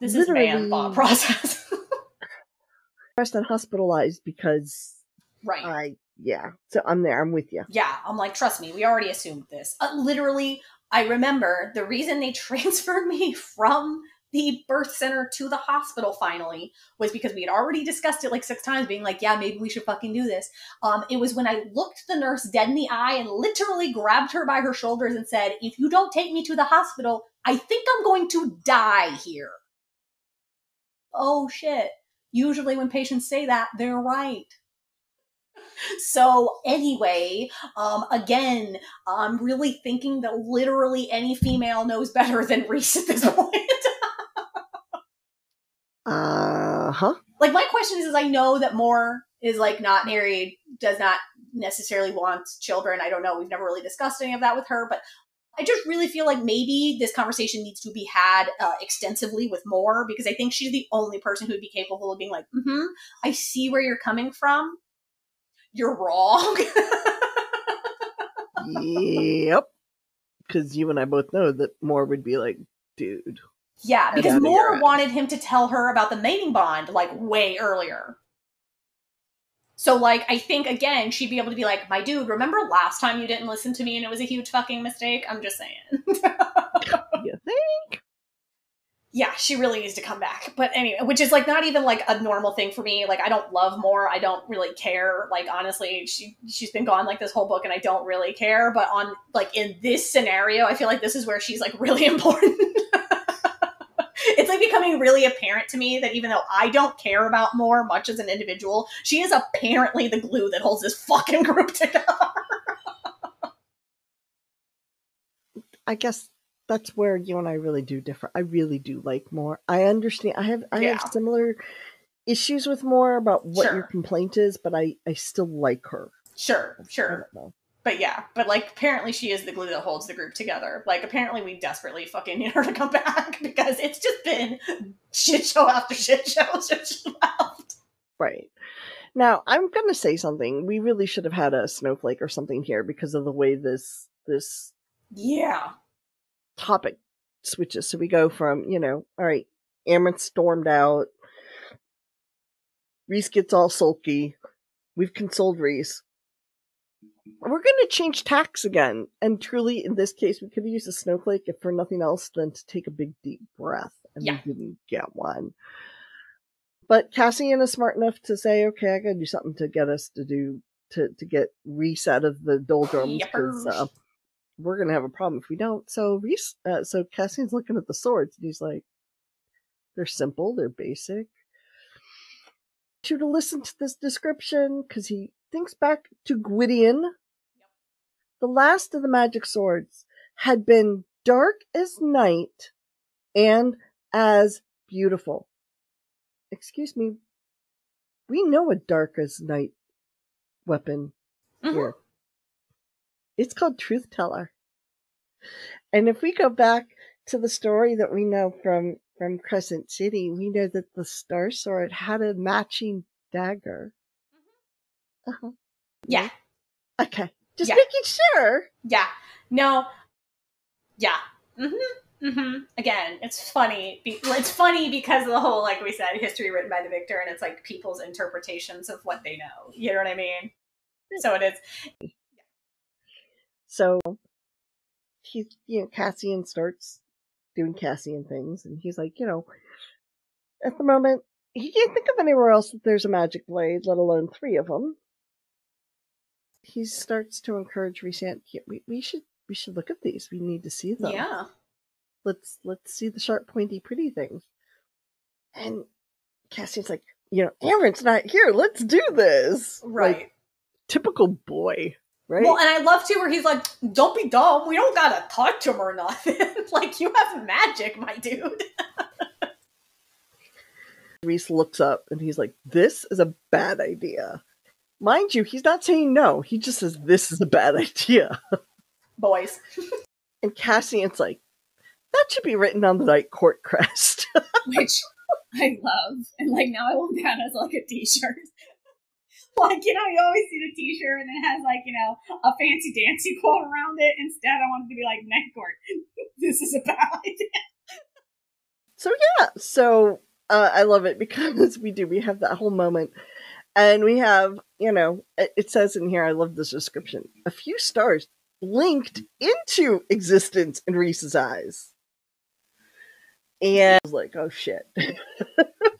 Speaker 1: this is man thought process.
Speaker 2: rest and hospitalized because
Speaker 1: right.
Speaker 2: I yeah. So I'm there. I'm with you.
Speaker 1: Yeah, I'm like, trust me, we already assumed this. Uh, literally, I remember the reason they transferred me from the birth center to the hospital finally was because we had already discussed it like six times, being like, yeah, maybe we should fucking do this. Um, it was when I looked the nurse dead in the eye and literally grabbed her by her shoulders and said, if you don't take me to the hospital, I think I'm going to die here. Oh shit. Usually when patients say that, they're right. So anyway, um, again, I'm really thinking that literally any female knows better than Rhys at this point.
Speaker 2: Uh huh.
Speaker 1: like my question is, is I know that Mor is like not married, does not necessarily want children. I don't know. We've never really discussed any of that with her, but I just really feel like maybe this conversation needs to be had uh, extensively with Mor because I think she's the only person who'd be capable of being like, mm-hmm, I see where you're coming from. You're wrong.
Speaker 2: yep. Because you and I both know that Mor would be like, dude.
Speaker 1: Yeah, because
Speaker 2: Mor
Speaker 1: wanted him to tell her about the mating bond like way earlier. So, like, I think again, she'd be able to be like, my dude, remember last time you didn't listen to me and it was a huge fucking mistake? I'm just saying.
Speaker 2: You think?
Speaker 1: yeah, she really needs to come back. But anyway, which is like not even like a normal thing for me. Like, I don't love Mor. I don't really care. Like, honestly, she she's been gone like this whole book and I don't really care. But on like in this scenario, I feel like this is where she's like really important. It's like becoming really apparent to me that even though I don't care about Mor much as an individual, she is apparently the glue that holds this fucking group together.
Speaker 2: I guess that's where you and I really do differ. I really do like Mor. I understand. I have I
Speaker 1: Yeah.
Speaker 2: have similar issues with Mor about what your complaint is, but I I still like her.
Speaker 1: Sure, sure. But yeah, but like apparently she is the glue that holds the group together. Like apparently we desperately fucking need her to come back because it's just been shit show after shit show since she left.
Speaker 2: Right. Now, I'm going to say something. We really should have had a snowflake or something here because of the way this this
Speaker 1: Yeah.
Speaker 2: topic switches. So we go from, you know, all right, Amren stormed out. Rhys gets all sulky. We've consoled Rhys. We're going to change tacks again. And truly, in this case, we could have used a snowflake if for nothing else than to take a big deep breath. And
Speaker 1: Yeah.
Speaker 2: we didn't get one. But Cassian is smart enough to say, okay, I gotta do something to get us to do, to, to get Rhys out of the doldrums. Because, uh, we're gonna have a problem if we don't. So Rhys, uh, so Cassian's looking at the swords and he's like, they're simple, they're basic. To to listen to this description because he thinks back to Gwydion. The last of the magic swords had been dark as night and as beautiful. Excuse me. We know a dark as night weapon
Speaker 1: Mhm.
Speaker 2: here. It's called Truth Teller. And if we go back to the story that we know from from Crescent City, we know that the Star Sword had a matching dagger. Uh-huh.
Speaker 1: Yeah.
Speaker 2: Okay. Just
Speaker 1: Yeah.
Speaker 2: making sure.
Speaker 1: Yeah. No. Yeah. Mm-hmm. Mm-hmm. Again, it's funny. Be- It's funny because of the whole, like we said, history written by the victor, and it's like people's interpretations of what they know. You know what I mean? So it is.
Speaker 2: So he, you know, Cassian starts doing Cassian things, and he's like, you know, at the moment, he can't think of anywhere else that there's a magic blade, let alone three of them. He starts to encourage Rhysand. "Yeah, We, we should we should look at these. We need to see them.
Speaker 1: Yeah.
Speaker 2: Let's let's see the sharp, pointy, pretty things. And Cassian's like, you know, Amren's not here. Let's do this.
Speaker 1: Right.
Speaker 2: Like, typical boy, right?
Speaker 1: Well, and I love too where he's like, "Don't be dumb. We don't gotta touch him or nothing. like you have magic, my dude."
Speaker 2: Rhys looks up and he's like, This is a bad idea. Mind you, he's not saying no. He just says, This is a bad idea.
Speaker 1: Boys.
Speaker 2: And Cassian's like, That should be written on the Night Court crest.
Speaker 1: which I love. And like now I want that as like a t-shirt. like, you know, you always see the t-shirt and it has like, you know, a fancy dancy quote around it. Instead I wanted to be like night court. this is a bad idea.
Speaker 2: so, yeah. So, uh, I love it because we do. We have that whole moment. And we have, you know, it says in here, I love this description a few stars blinked into existence in Rhys's eyes. And I was like, oh shit.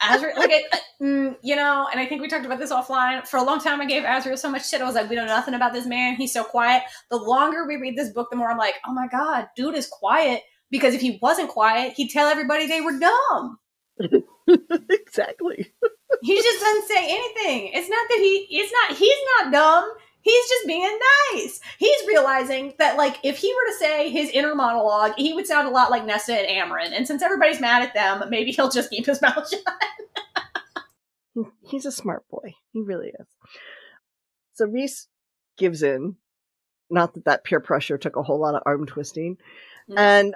Speaker 1: Azriel, like, I, mm, you know, and I think we talked about this offline. For a long time, I gave Azriel so much shit. I was like, we know nothing about this man. He's so quiet. The longer we read this book, the more I'm like, oh my God, dude is quiet. Because if he wasn't quiet, he'd tell everybody they were dumb.
Speaker 2: exactly.
Speaker 1: He just doesn't say anything. It's not that he, it's not, he's not dumb. He's just being nice. He's realizing that, like, if he were to say his inner monologue, he would sound a lot like Nessa and Amren. And since everybody's mad at them, maybe he'll just keep his mouth shut.
Speaker 2: He's a smart boy. He really is. So Rhys gives in. Not that that peer pressure took a whole lot of arm twisting.
Speaker 1: Mm.
Speaker 2: And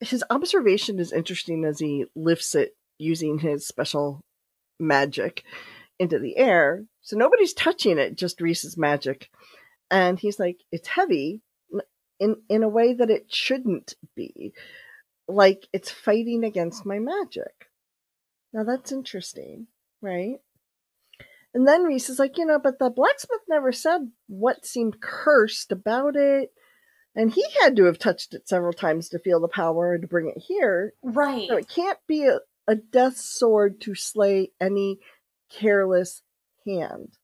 Speaker 2: his observation is interesting as he lifts it using his special magic into the air. So nobody's touching it, just Rhys's magic. And he's like, it's heavy in, in a way that it shouldn't be. Like it's fighting against my magic. Now that's interesting, right? And then Rhys is like, you know, but the blacksmith never said what seemed cursed about it. And he had to have touched it several times to feel the power and to bring it here.
Speaker 1: Right.
Speaker 2: So it can't be a, a death sword to slay any careless hand.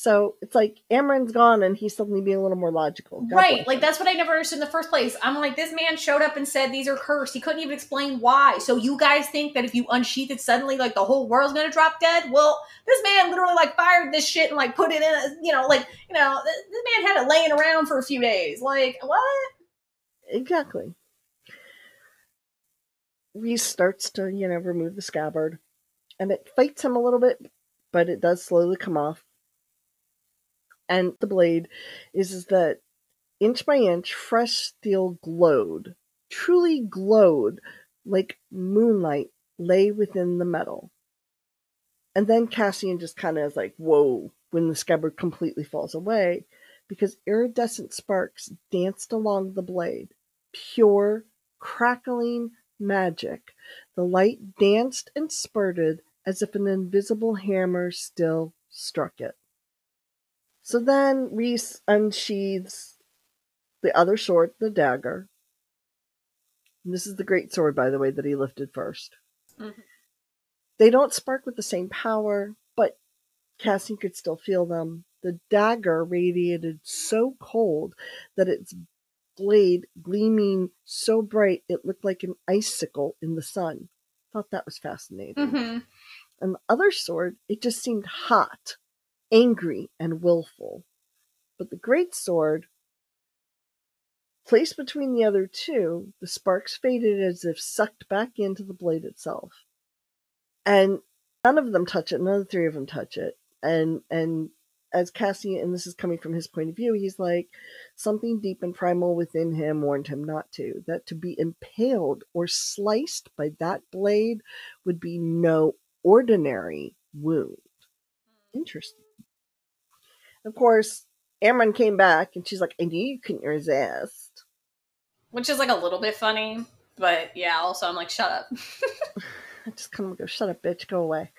Speaker 2: So it's like Amren's gone and he's suddenly being a little more logical. God
Speaker 1: Right. Like that's what I never understood in the first place. I'm like, this man showed up and said these are cursed. He couldn't even explain why. So you guys think that if you unsheath it suddenly, like the whole world's gonna drop dead? Well, this man literally like fired this shit and like put it in a you know, like, you know, this man had it laying around for a few days. Like, what?
Speaker 2: Exactly. Rhys starts to, you know, remove the scabbard. And it fights him a little bit, but it does slowly come off. And the blade is, is that inch by inch, fresh steel glowed, truly glowed like moonlight lay within the metal. And then Cassian just kind of is like, whoa, when the scabbard completely falls away, because iridescent sparks danced along the blade. Pure, crackling magic. The light danced and spurted as if an invisible hammer still struck it. So then Rhys unsheathes the other sword, the dagger. And this is the great sword, by the way, that he lifted 1st
Speaker 1: Mhm.
Speaker 2: They don't spark with the same power, but Cassian could still feel them. The dagger radiated so cold that its blade gleaming so bright it looked like an icicle in the sun. Thought that was fascinating.
Speaker 1: Mm-hmm.
Speaker 2: And the other sword, it just seemed hot, angry, and willful. But the great sword, placed between the other two, the sparks faded as if sucked back into the blade itself. And none of them touch it, none of the three of them touch it. And and as Cassian, and this is coming from his point of view, he's like, something deep and primal within him warned him not to, that to be impaled or sliced by that blade would be no ordinary wound. Hmm. Interesting. Of course, Amren came back and she's like, I knew you couldn't resist.
Speaker 1: Which is like a little bit funny, but yeah, also I'm like, shut up.
Speaker 2: I just kind of go, shut up, bitch, go away.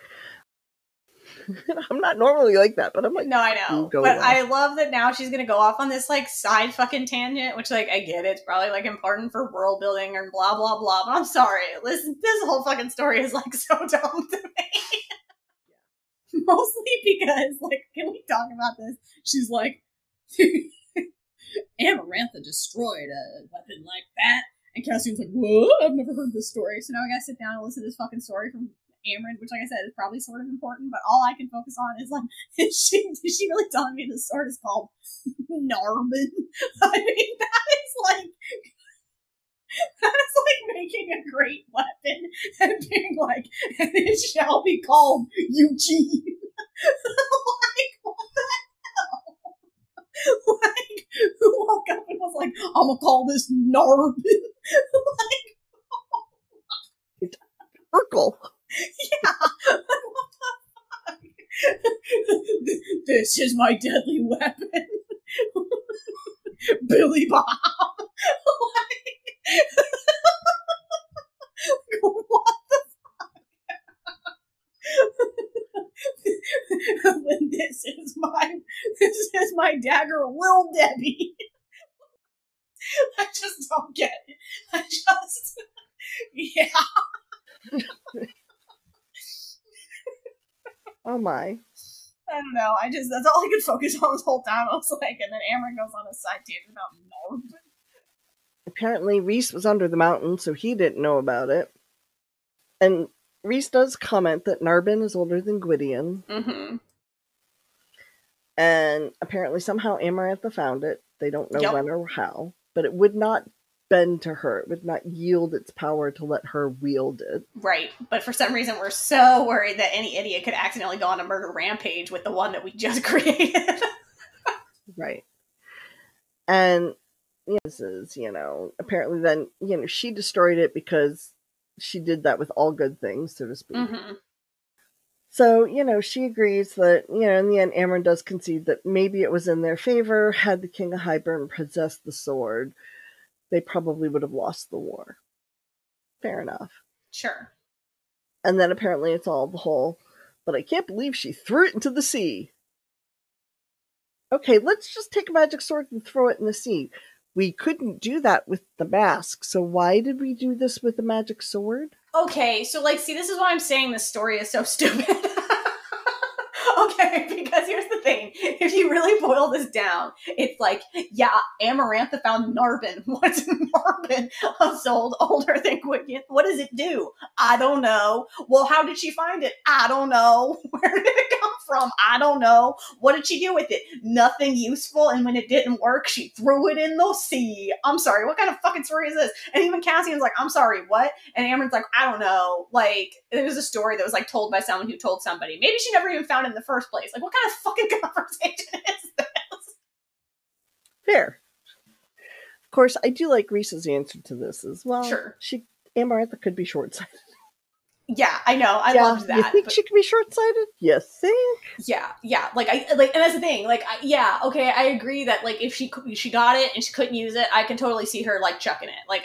Speaker 2: I'm not normally like that, but I'm like,
Speaker 1: no, I know.
Speaker 2: "You
Speaker 1: But
Speaker 2: away."
Speaker 1: I love that now she's gonna go off on this like side fucking tangent, which like I get it's probably like important for world building and blah blah blah. But I'm sorry, listen, this whole fucking story is like so dumb to me. Mostly because like, can we talk about this? She's like, Amarantha destroyed a weapon like that. And Cassian's like, whoa, I've never heard this story. So now I gotta sit down and listen to this fucking story from Amren, which, like I said, is probably sort of important, but all I can focus on is like, is she, is she really telling me this sword is called Narbin? I mean, that is like, that is like making a great weapon and being like, and it shall be called Eugene. like, what the hell? like, who woke up and was like, I'm gonna call this Narbin? like,
Speaker 2: Urkel.
Speaker 1: Yeah. This is my deadly weapon. Billy Bob. like, what the fuck? this is my this is my dagger, Lil Debbie. I just don't get it. I just yeah.
Speaker 2: Oh my.
Speaker 1: I don't know. I just that's all I could focus on this whole time. I was like, and then Amren goes on a side tangent about Norb.
Speaker 2: Apparently, Rhys was under the mountain, so he didn't know about it. And Rhys does comment that Narbin is older than Gwydion,
Speaker 1: Mm-hmm.
Speaker 2: and apparently somehow Amarantha found it. They don't know
Speaker 1: Yep.
Speaker 2: when or how, but it would not bend to her. It would not yield its power to let her wield it.
Speaker 1: Right, but for some reason we're so worried that any idiot could accidentally go on a murder rampage with the one that we just created.
Speaker 2: Right. And you know, this is, you know, apparently then, you know, she destroyed it because she did that with all good things, so to speak.
Speaker 1: mm-hmm.
Speaker 2: So, you know, she agrees that, you know, in the end, Amren does concede that maybe it was in their favor. Had the King of Hybern possessed the sword, they probably would have lost the war. Fair enough.
Speaker 1: Sure.
Speaker 2: And then apparently it's all the whole, but I can't believe she threw it into the sea. Okay, let's just take a magic sword and throw it in the sea. We couldn't do that with the mask, so why did we do this with the magic sword?
Speaker 1: Okay, so like, see, this is why I'm saying this story is so stupid. okay, because the thing: if you really boil this down, it's like, yeah, Amarantha found Narbin. What's Narbin? A soul older than Gwydion. What does it do? I don't know. Well, how did she find it? I don't know. Where did it come from? I don't know. What did she do with it? Nothing useful. And when it didn't work, she threw it in the sea. I'm sorry. What kind of fucking story is this? And even Cassian's like, I'm sorry, what? And Amren's like, I don't know. Like, it was a story that was like told by someone who told somebody. Maybe she never even found it in the first place. Like, what kind of fucking conversation is this?
Speaker 2: Fair. Of course, I do like Rhys's answer to this as well.
Speaker 1: Sure.
Speaker 2: She Amarantha could be short sighted.
Speaker 1: Yeah, I know. I
Speaker 2: yeah,
Speaker 1: loved that.
Speaker 2: You think
Speaker 1: but-
Speaker 2: she could be short sighted? You think?
Speaker 1: yeah, yeah. Like I like, and that's the thing. Like, I, yeah, okay, I agree that like if she she got it and she couldn't use it, I can totally see her like chucking it. Like,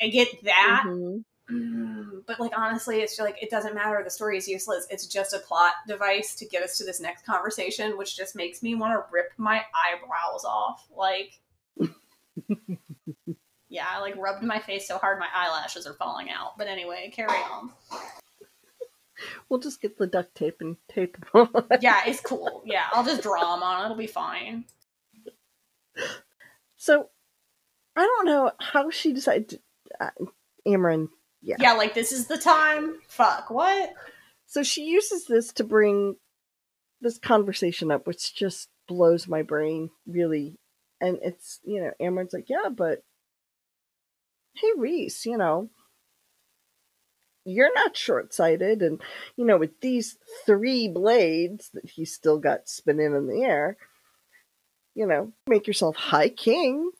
Speaker 1: I, I get that.
Speaker 2: Mhm.
Speaker 1: Mm, but like honestly, it's just, like it doesn't matter. The story is useless. It's just a plot device to get us to this next conversation, which just makes me want to rip my eyebrows off. Like, yeah, I like rubbed my face so hard my eyelashes are falling out. But anyway, carry on.
Speaker 2: We'll just get the duct tape and tape them on.
Speaker 1: Yeah, it's cool. Yeah, I'll just draw them on. it. It'll be fine.
Speaker 2: So, I don't know how she decided. To, uh, Amren, yeah.
Speaker 1: Yeah, like this is the time. Fuck what?
Speaker 2: So she uses this to bring this conversation up, which just blows my brain, really. And it's, you know, Amren's like, yeah, but hey, Rhys, you know, you're not short sighted. And, you know, with these three blades that he's still got spinning in the air, you know, make yourself High King.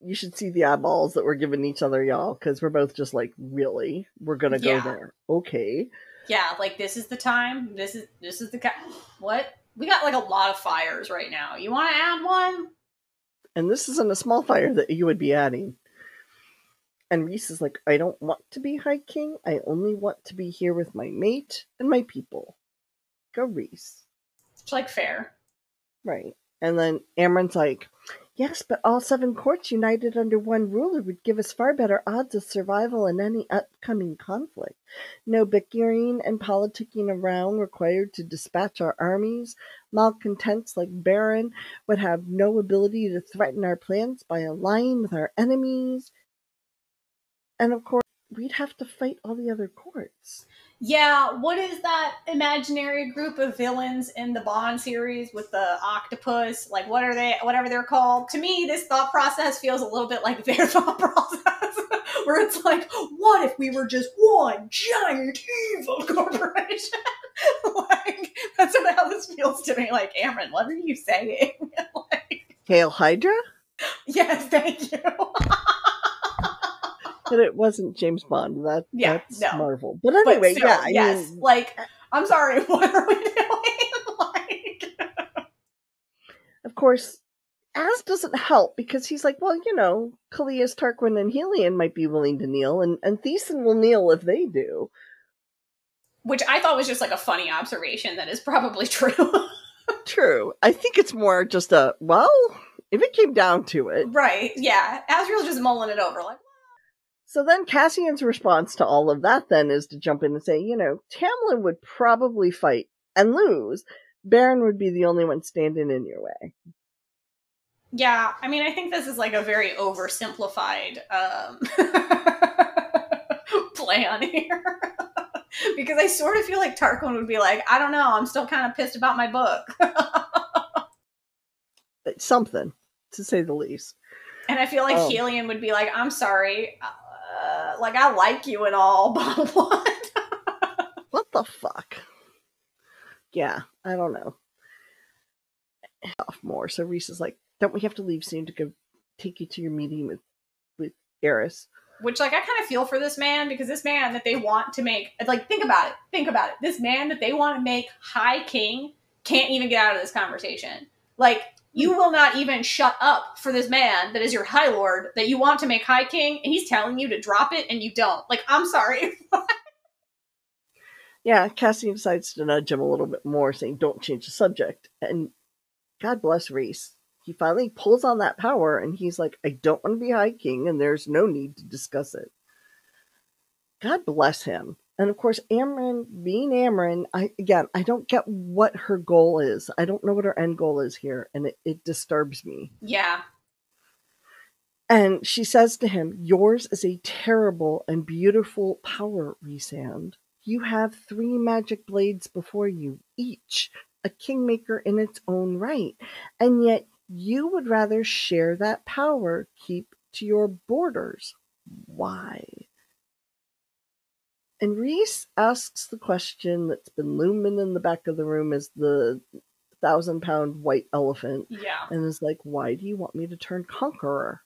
Speaker 2: You should see the eyeballs that we're giving each other, y'all, because we're both just like, really? We're going to go
Speaker 1: Yeah.
Speaker 2: there. Okay.
Speaker 1: Yeah, like this is the time. This is this is the kind. What we got like a lot of fires right now. You want to add one?
Speaker 2: And this isn't a small fire that you would be adding. And Rhys is like, I don't want to be High King. I only want to be here with my mate and my people. Go, Rhys.
Speaker 1: It's like fair.
Speaker 2: Right. And then Amren's like, Yes, but all seven courts united under one ruler would give us far better odds of survival in any upcoming conflict. No bickering and politicking around required to dispatch our armies. Malcontents like Beron would have no ability to threaten our plans by allying with our enemies. And of course, we'd have to fight all the other courts.
Speaker 1: Yeah, what is that imaginary group of villains in the Bond series with the octopus? Like, what are they? Whatever they're called. To me, this thought process feels a little bit like their thought process, where it's like, what if we were just one giant evil corporation? like, that's how this feels to me. Like, Amren, what are you saying? like,
Speaker 2: Hail Hydra?
Speaker 1: yes, thank you.
Speaker 2: But it wasn't James Bond. That,
Speaker 1: Yeah,
Speaker 2: that's
Speaker 1: no.
Speaker 2: Marvel. But anyway,
Speaker 1: but still,
Speaker 2: yeah, I
Speaker 1: yes.
Speaker 2: mean,
Speaker 1: like, I'm sorry. What are we doing? like.
Speaker 2: of course, Az doesn't help because he's like, well, you know, Kallias, Tarquin, and Helion might be willing to kneel, and, and Thesan will kneel if they do.
Speaker 1: which I thought was just like a funny observation that is probably true.
Speaker 2: True. I think it's more just a, well, if it came down to it.
Speaker 1: right? Yeah, Azriel's just mulling it over, like,
Speaker 2: So then Cassian's response to all of that then is to jump in and say, you know, Tamlin would probably fight and lose. Beron would be the only one standing in your way.
Speaker 1: yeah. I mean, I think this is like a very oversimplified um, on here. because I sort of feel like Tarquin would be like, I don't know, I'm still kind of pissed about my book.
Speaker 2: It's something, to say the least.
Speaker 1: and I feel like
Speaker 2: Oh.
Speaker 1: Helion would be like, I'm sorry, uh, like I like you and all, but what?
Speaker 2: What the fuck? Yeah, I don't know. Off more. So Rhys is like, don't we have to leave soon to go take you to your meeting with with Eris?
Speaker 1: which like I kind of feel for this man because this man that they want to make like think about it, think about it. This man that they want to make High King can't even get out of this conversation. Like you will not even shut up for this man that is your High Lord that you want to make High King, and he's telling you to drop it, and you don't. Like I'm sorry.
Speaker 2: Yeah, Cassian decides to nudge him a little bit more, saying, Don't change the subject. And God bless Rhys. He finally pulls on that power and he's like, I don't want to be High King and there's no need to discuss it. God bless him. And of course, Amren, being Amren, I again, I don't get what her goal is. I don't know what her end goal is here, and it, it disturbs me.
Speaker 1: yeah,
Speaker 2: And she says to him, Yours is a terrible and beautiful power, Rhysand. You have three magic blades before you, each a kingmaker in its own right. And yet you would rather share that power, keep to your borders. Why? And Rhys asks the question that's been looming in the back of the room as the thousand pound white elephant
Speaker 1: yeah,
Speaker 2: and is like, Why do you want me to turn conqueror?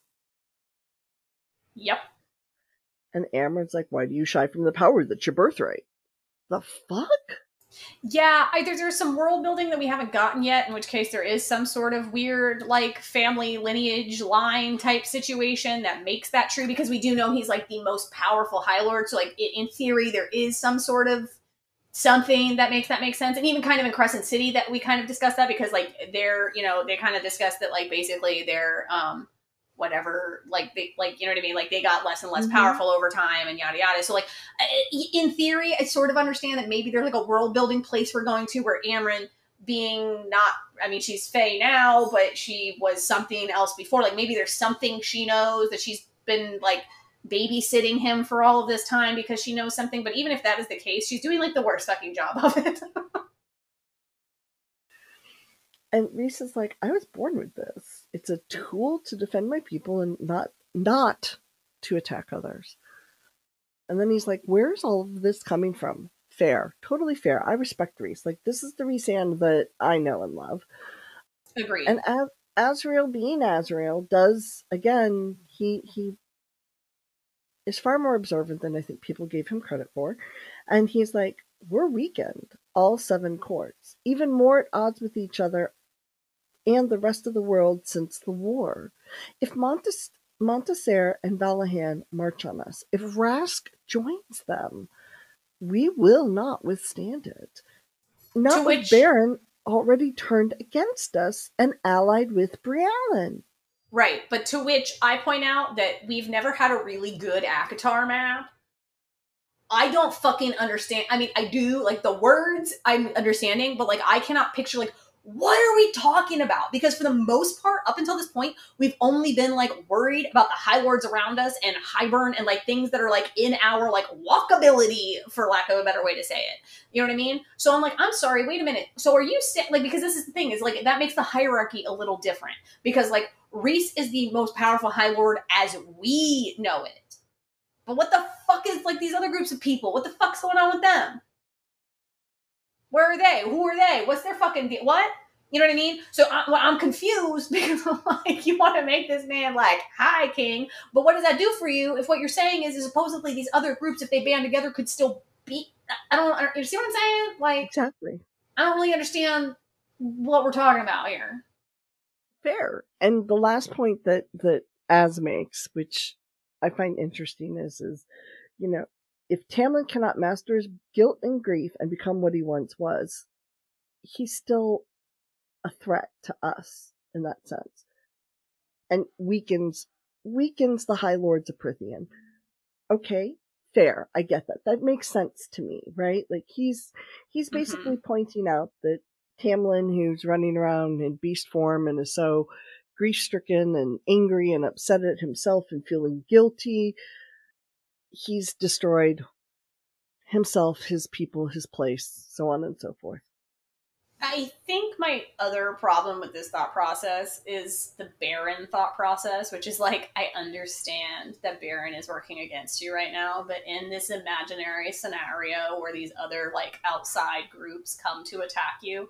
Speaker 1: yep.
Speaker 2: And Amren's like, why do you shy from the power that's your birthright? The fuck?
Speaker 1: Yeah, either there's some world building that we haven't gotten yet, in which case there is some sort of weird, like, family lineage line type situation that makes that true because we do know he's like the most powerful High Lord. So, like, in theory, there is some sort of something that makes that make sense. And even kind of in Crescent City that we kind of discussed that because, like, they're, you know, they kind of discussed that, like, basically they're, um, whatever like they like you know what i mean like they got less and less
Speaker 2: Mhm.
Speaker 1: powerful over time and yada yada so like in theory, I sort of understand that maybe there's like a world building place we're going to where Amren being not I mean she's Fae now, but she was something else before. Like maybe there's something she knows that she's been like babysitting him for all of this time because she knows something. But even if that is the case, she's doing like the worst fucking job of it.
Speaker 2: And Rhys is like, I was born with this. It's a tool to defend my people and not not to attack others. And then he's like, Where's all of this coming from? Fair. Totally fair. I respect Rhys. Like, this is the Rhysand that I know and love.
Speaker 1: Agreed.
Speaker 2: And Az- Azriel being Azriel does again, he he is far more observant than I think people gave him credit for. And he's like, We're weakened, all seven courts, even more at odds with each other and the rest of the world since the war. If Montes- Montesere and Vallahan march on us, if Rask joins them, we will not withstand it. Not
Speaker 1: To
Speaker 2: with
Speaker 1: which-
Speaker 2: Beron already turned against us and allied with Briallyn.
Speaker 1: Right, but to which I point out that we've never had a really good ACOTAR map. I don't fucking understand. I mean, I do like the words I'm understanding, but like I cannot picture like what are we talking about? Because for the most part, up until this point, we've only been like worried about the high lords around us and Hybern and like things that are like in our like walkability, for lack of a better way to say it. You know what I mean? So I'm like, I'm sorry, wait a minute. So are you saying like because this is the thing is like that makes the hierarchy a little different because like Rhys is the most powerful High Lord as we know it. But what the fuck is like these other groups of people? What the fuck's going on with them? Where are they? Who are they? What's their fucking deal? What? You know what I mean? So I, well, I'm confused because I'm like, you want to make this man like hi, King, but what does that do for you if what you're saying is, is supposedly these other groups, if they band together, could still beat? I don't. I don't you see what I'm saying? Like,
Speaker 2: Exactly.
Speaker 1: I don't really understand what we're talking about here.
Speaker 2: Fair. And the last point that that Az makes, which I find interesting, is is you know if Tamlin cannot master his guilt and grief and become what he once was, he's still a threat to us in that sense, and weakens weakens the High Lords of Prythian. Okay, fair. I get that. That makes sense to me, right? Like he's he's
Speaker 1: Mhm.
Speaker 2: basically pointing out that Tamlin, who's running around in beast form and is so grief stricken and angry and upset at himself and feeling guilty, he's destroyed himself, his people, his place, so on and so forth.
Speaker 1: I think my other problem with this thought process is the Beron thought process, which is like, I understand that Beron is working against you right now, but in this imaginary scenario where these other like outside groups come to attack you,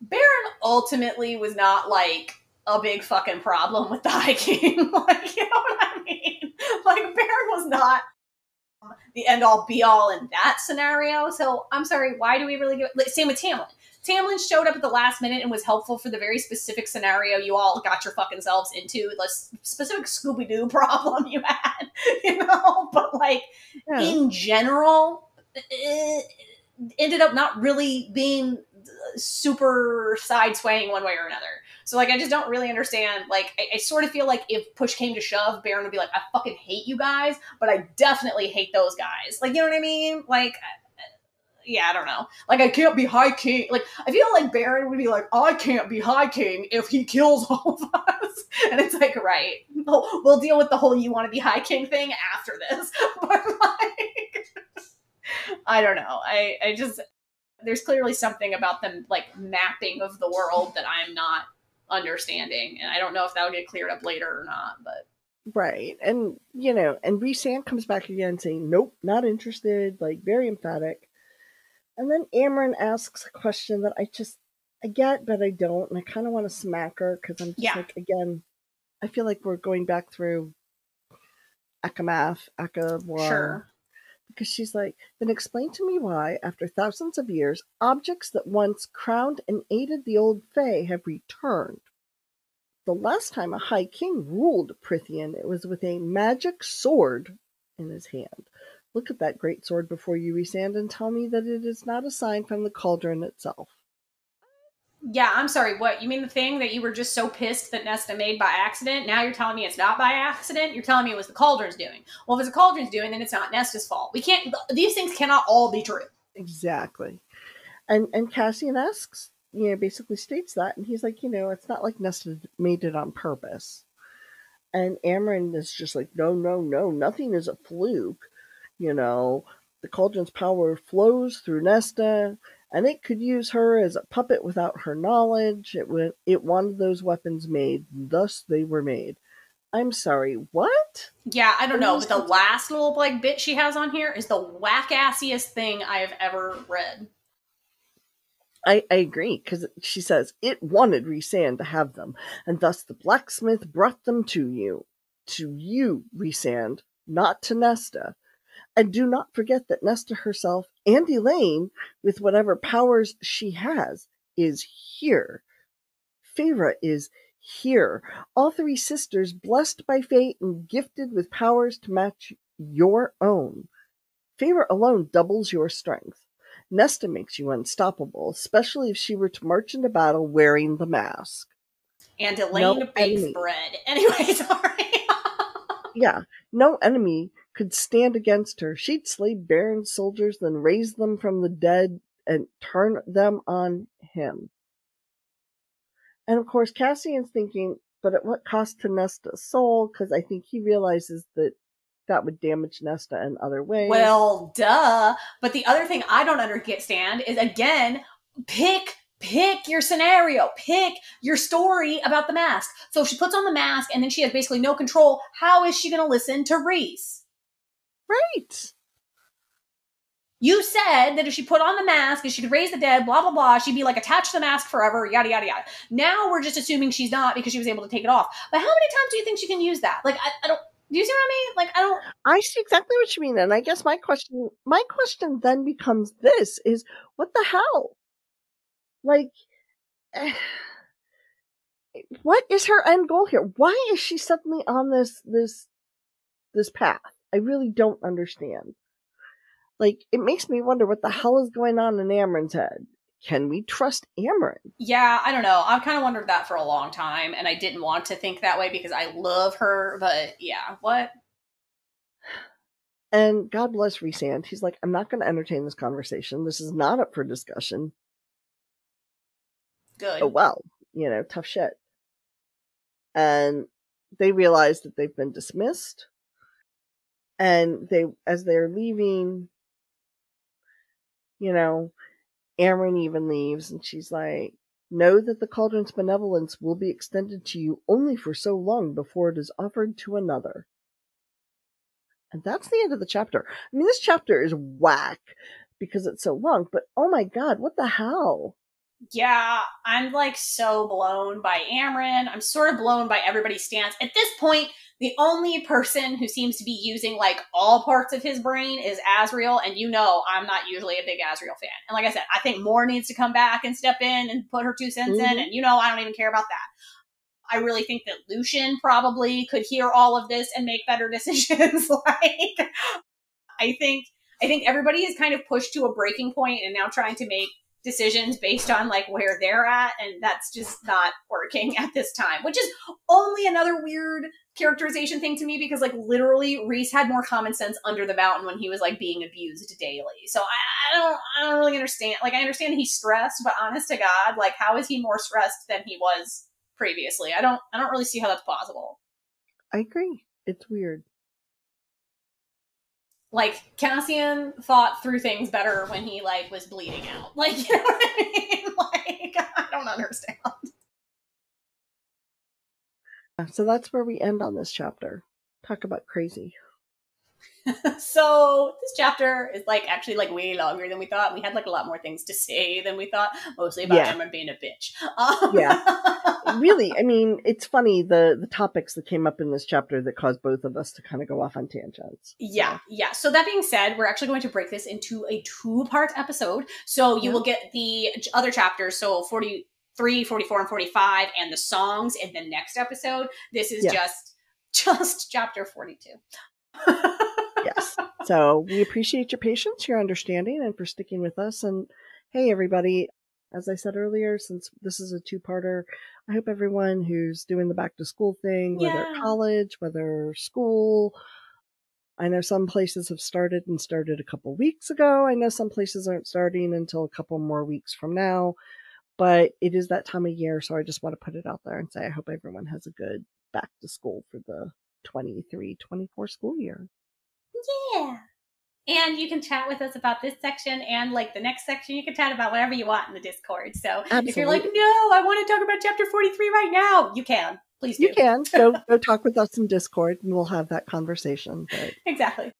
Speaker 1: Beron ultimately was not like a big fucking problem with the High King. like, you know what I mean? Like, Beron was not the end all be all in that scenario. So I'm sorry, why do we really give same with Tamlin? Tamlin showed up at the last minute and was helpful for the very specific scenario you all got your fucking selves into, the specific Scooby Doo problem you had, you know. But like
Speaker 2: Yeah.
Speaker 1: in general, it ended up not really being super side swaying one way or another. So like I just don't really understand. Like I, I sort of feel like if push came to shove, Beron would be like, I fucking hate you guys, but I definitely hate those guys. Like you know what I mean? Like yeah, I don't know. Like I can't be High King. Like I feel like Beron would be like, I can't be High King if he kills all of us. And it's like, right, we'll, we'll deal with the whole you want to be High King thing after this. But like, I don't know. I I just there's clearly something about them like mapping of the world that I'm not understanding, and I don't know if that'll get cleared up later or not. But
Speaker 2: Right. And, you know, and Rhysand comes back again saying, nope, not interested, like very emphatic. And then Amren asks a question that I just, I get, but I don't. And I kind of want to smack her because I'm just
Speaker 1: Yeah.
Speaker 2: like, again, I feel like we're going back through ACOMAF, ACOWAR.
Speaker 1: sure,
Speaker 2: Because she's like, then explain to me why, after thousands of years, objects that once crowned and aided the old Fae have returned. The last time a High King ruled Prythian, it was with a magic sword in his hand. Look at that great sword before you, Rhysand, and tell me that it is not a sign from the cauldron itself.
Speaker 1: Yeah. I'm sorry. What you mean? The thing that you were just so pissed that Nesta made by accident. Now you're telling me it's not by accident. You're telling me it was the Cauldron's doing. Well, if it's the Cauldron's doing, then it's not Nesta's fault. We can't. These things cannot all be true.
Speaker 2: Exactly. And and Cassian asks, you know, basically states that, and he's like, you know, it's not like Nesta made it on purpose. And Amren is just like, no, no, no, nothing is a fluke. You know, the cauldron's power flows through Nesta, and it could use her as a puppet without her knowledge. It would, it wanted those weapons made, thus they were made. I'm sorry, what?
Speaker 1: Yeah, I don't know, but the last little like bit she has on here is the whack assiest thing I have ever read.
Speaker 2: I, I agree because she says it wanted Rhysand to have them, and thus the blacksmith brought them to you, to you, Rhysand, not to Nesta. And do not forget that Nesta herself and Elain, with whatever powers she has, is here. Feyre is here. All three sisters blessed by fate and gifted with powers to match your own. Feyre alone doubles your strength. Nesta makes you unstoppable, especially if she were to march into battle wearing the mask.
Speaker 1: And Elain no bakes enemy. bread. Anyway, sorry.
Speaker 2: yeah, no enemy could stand against her. She'd slay Beron soldiers, then raise them from the dead and turn them on him. And of course, Cassian's thinking, but at what cost to Nesta's soul? Because I think he realizes that that would damage Nesta in other ways.
Speaker 1: Well, duh. But the other thing I don't understand is again, pick pick your scenario, pick your story about the mask. So she puts on the mask and then she has basically no control, how is she going to listen to Rhys?
Speaker 2: Right.
Speaker 1: You said that if she put on the mask and she could raise the dead, blah, blah, blah, she'd be like attached to the mask forever, yada, yada, yada. Now we're just assuming she's not because she was able to take it off. But how many times do you think she can use that? Like, I, I don't, do you see what I mean? Like, I don't.
Speaker 2: I see exactly what you mean. And I guess my question, my question then becomes this is what the hell? Like, what is her end goal here? Why is she suddenly on this, this, this path? I really don't understand. Like, it makes me wonder what the hell is going on in Amren's head. Can we trust Amren?
Speaker 1: Yeah, I don't know. I've kind of wondered that for a long time, and I didn't want to think that way because I love her, but yeah, what?
Speaker 2: And God bless Rhysand. He's like, I'm not going to entertain this conversation. This is not up for discussion.
Speaker 1: Good.
Speaker 2: Oh, well, you know, tough shit. And they realize that they've been dismissed. And they, as they're leaving, you know, Amren even leaves and she's like, Know that the cauldron's benevolence will be extended to you only for so long before it is offered to another. And that's the end of the chapter. I mean, this chapter is whack because it's so long, but oh my god, what the hell?
Speaker 1: Yeah, I'm like so blown by Amren. I'm sort of blown by everybody's stance. At this point, the only person who seems to be using like all parts of his brain is Azriel, and you know I'm not usually a big Azriel fan. And like I said, I think Mor needs to come back and step in and put her two cents mm-hmm. in, and you know I don't even care about that. I really think that Lucien probably could hear all of this and make better decisions. like I think I think everybody is kind of pushed to a breaking point and now trying to make decisions based on like where they're at and that's just not working at this time which is only another weird characterization thing to me because like literally rhys had more common sense under the mountain when he was like being abused daily. So I, I don't i don't really understand like i understand he's stressed but honest to god like how is he more stressed than he was previously? I don't i don't really see how that's possible.
Speaker 2: I agree. It's weird
Speaker 1: like Cassian thought through things better when he like was bleeding out. Like, you know what I mean? Like, I don't understand.
Speaker 2: So that's where we end on this chapter. Talk about crazy.
Speaker 1: so this chapter is like actually like way longer than we thought. We had like a lot more things to say than we thought, mostly about yeah. Emma being a bitch.
Speaker 2: Um, yeah, really. I mean, it's funny the the topics that came up in this chapter that caused both of us to kind of go off on tangents.
Speaker 1: Yeah, yeah. So that being said, we're actually going to break this into a two part episode. So you yeah. will get the other chapters. So forty three, 44, and 45, and the songs in the next episode. This is just just chapter 42
Speaker 2: yes. So we appreciate your patience, your understanding, and for sticking with us. And hey, everybody, as I said earlier, since this is a two parter, I hope everyone who's doing the back to school thing, whether college, whether school, I know some places have started and started a couple weeks ago. I know some places aren't starting until a couple more weeks from now, but it is that time of year. So I just want to put it out there and say I hope everyone has a good back to school for the 23 24 school year.
Speaker 1: Yeah. And you can chat with us about this section and like the next section. You can chat about whatever you want in the Discord. So Absolutely. if you're like, no, I want to talk about chapter 43 right now, you can. Please do.
Speaker 2: You can go go talk with us in Discord and we'll have that conversation. But...
Speaker 1: Exactly.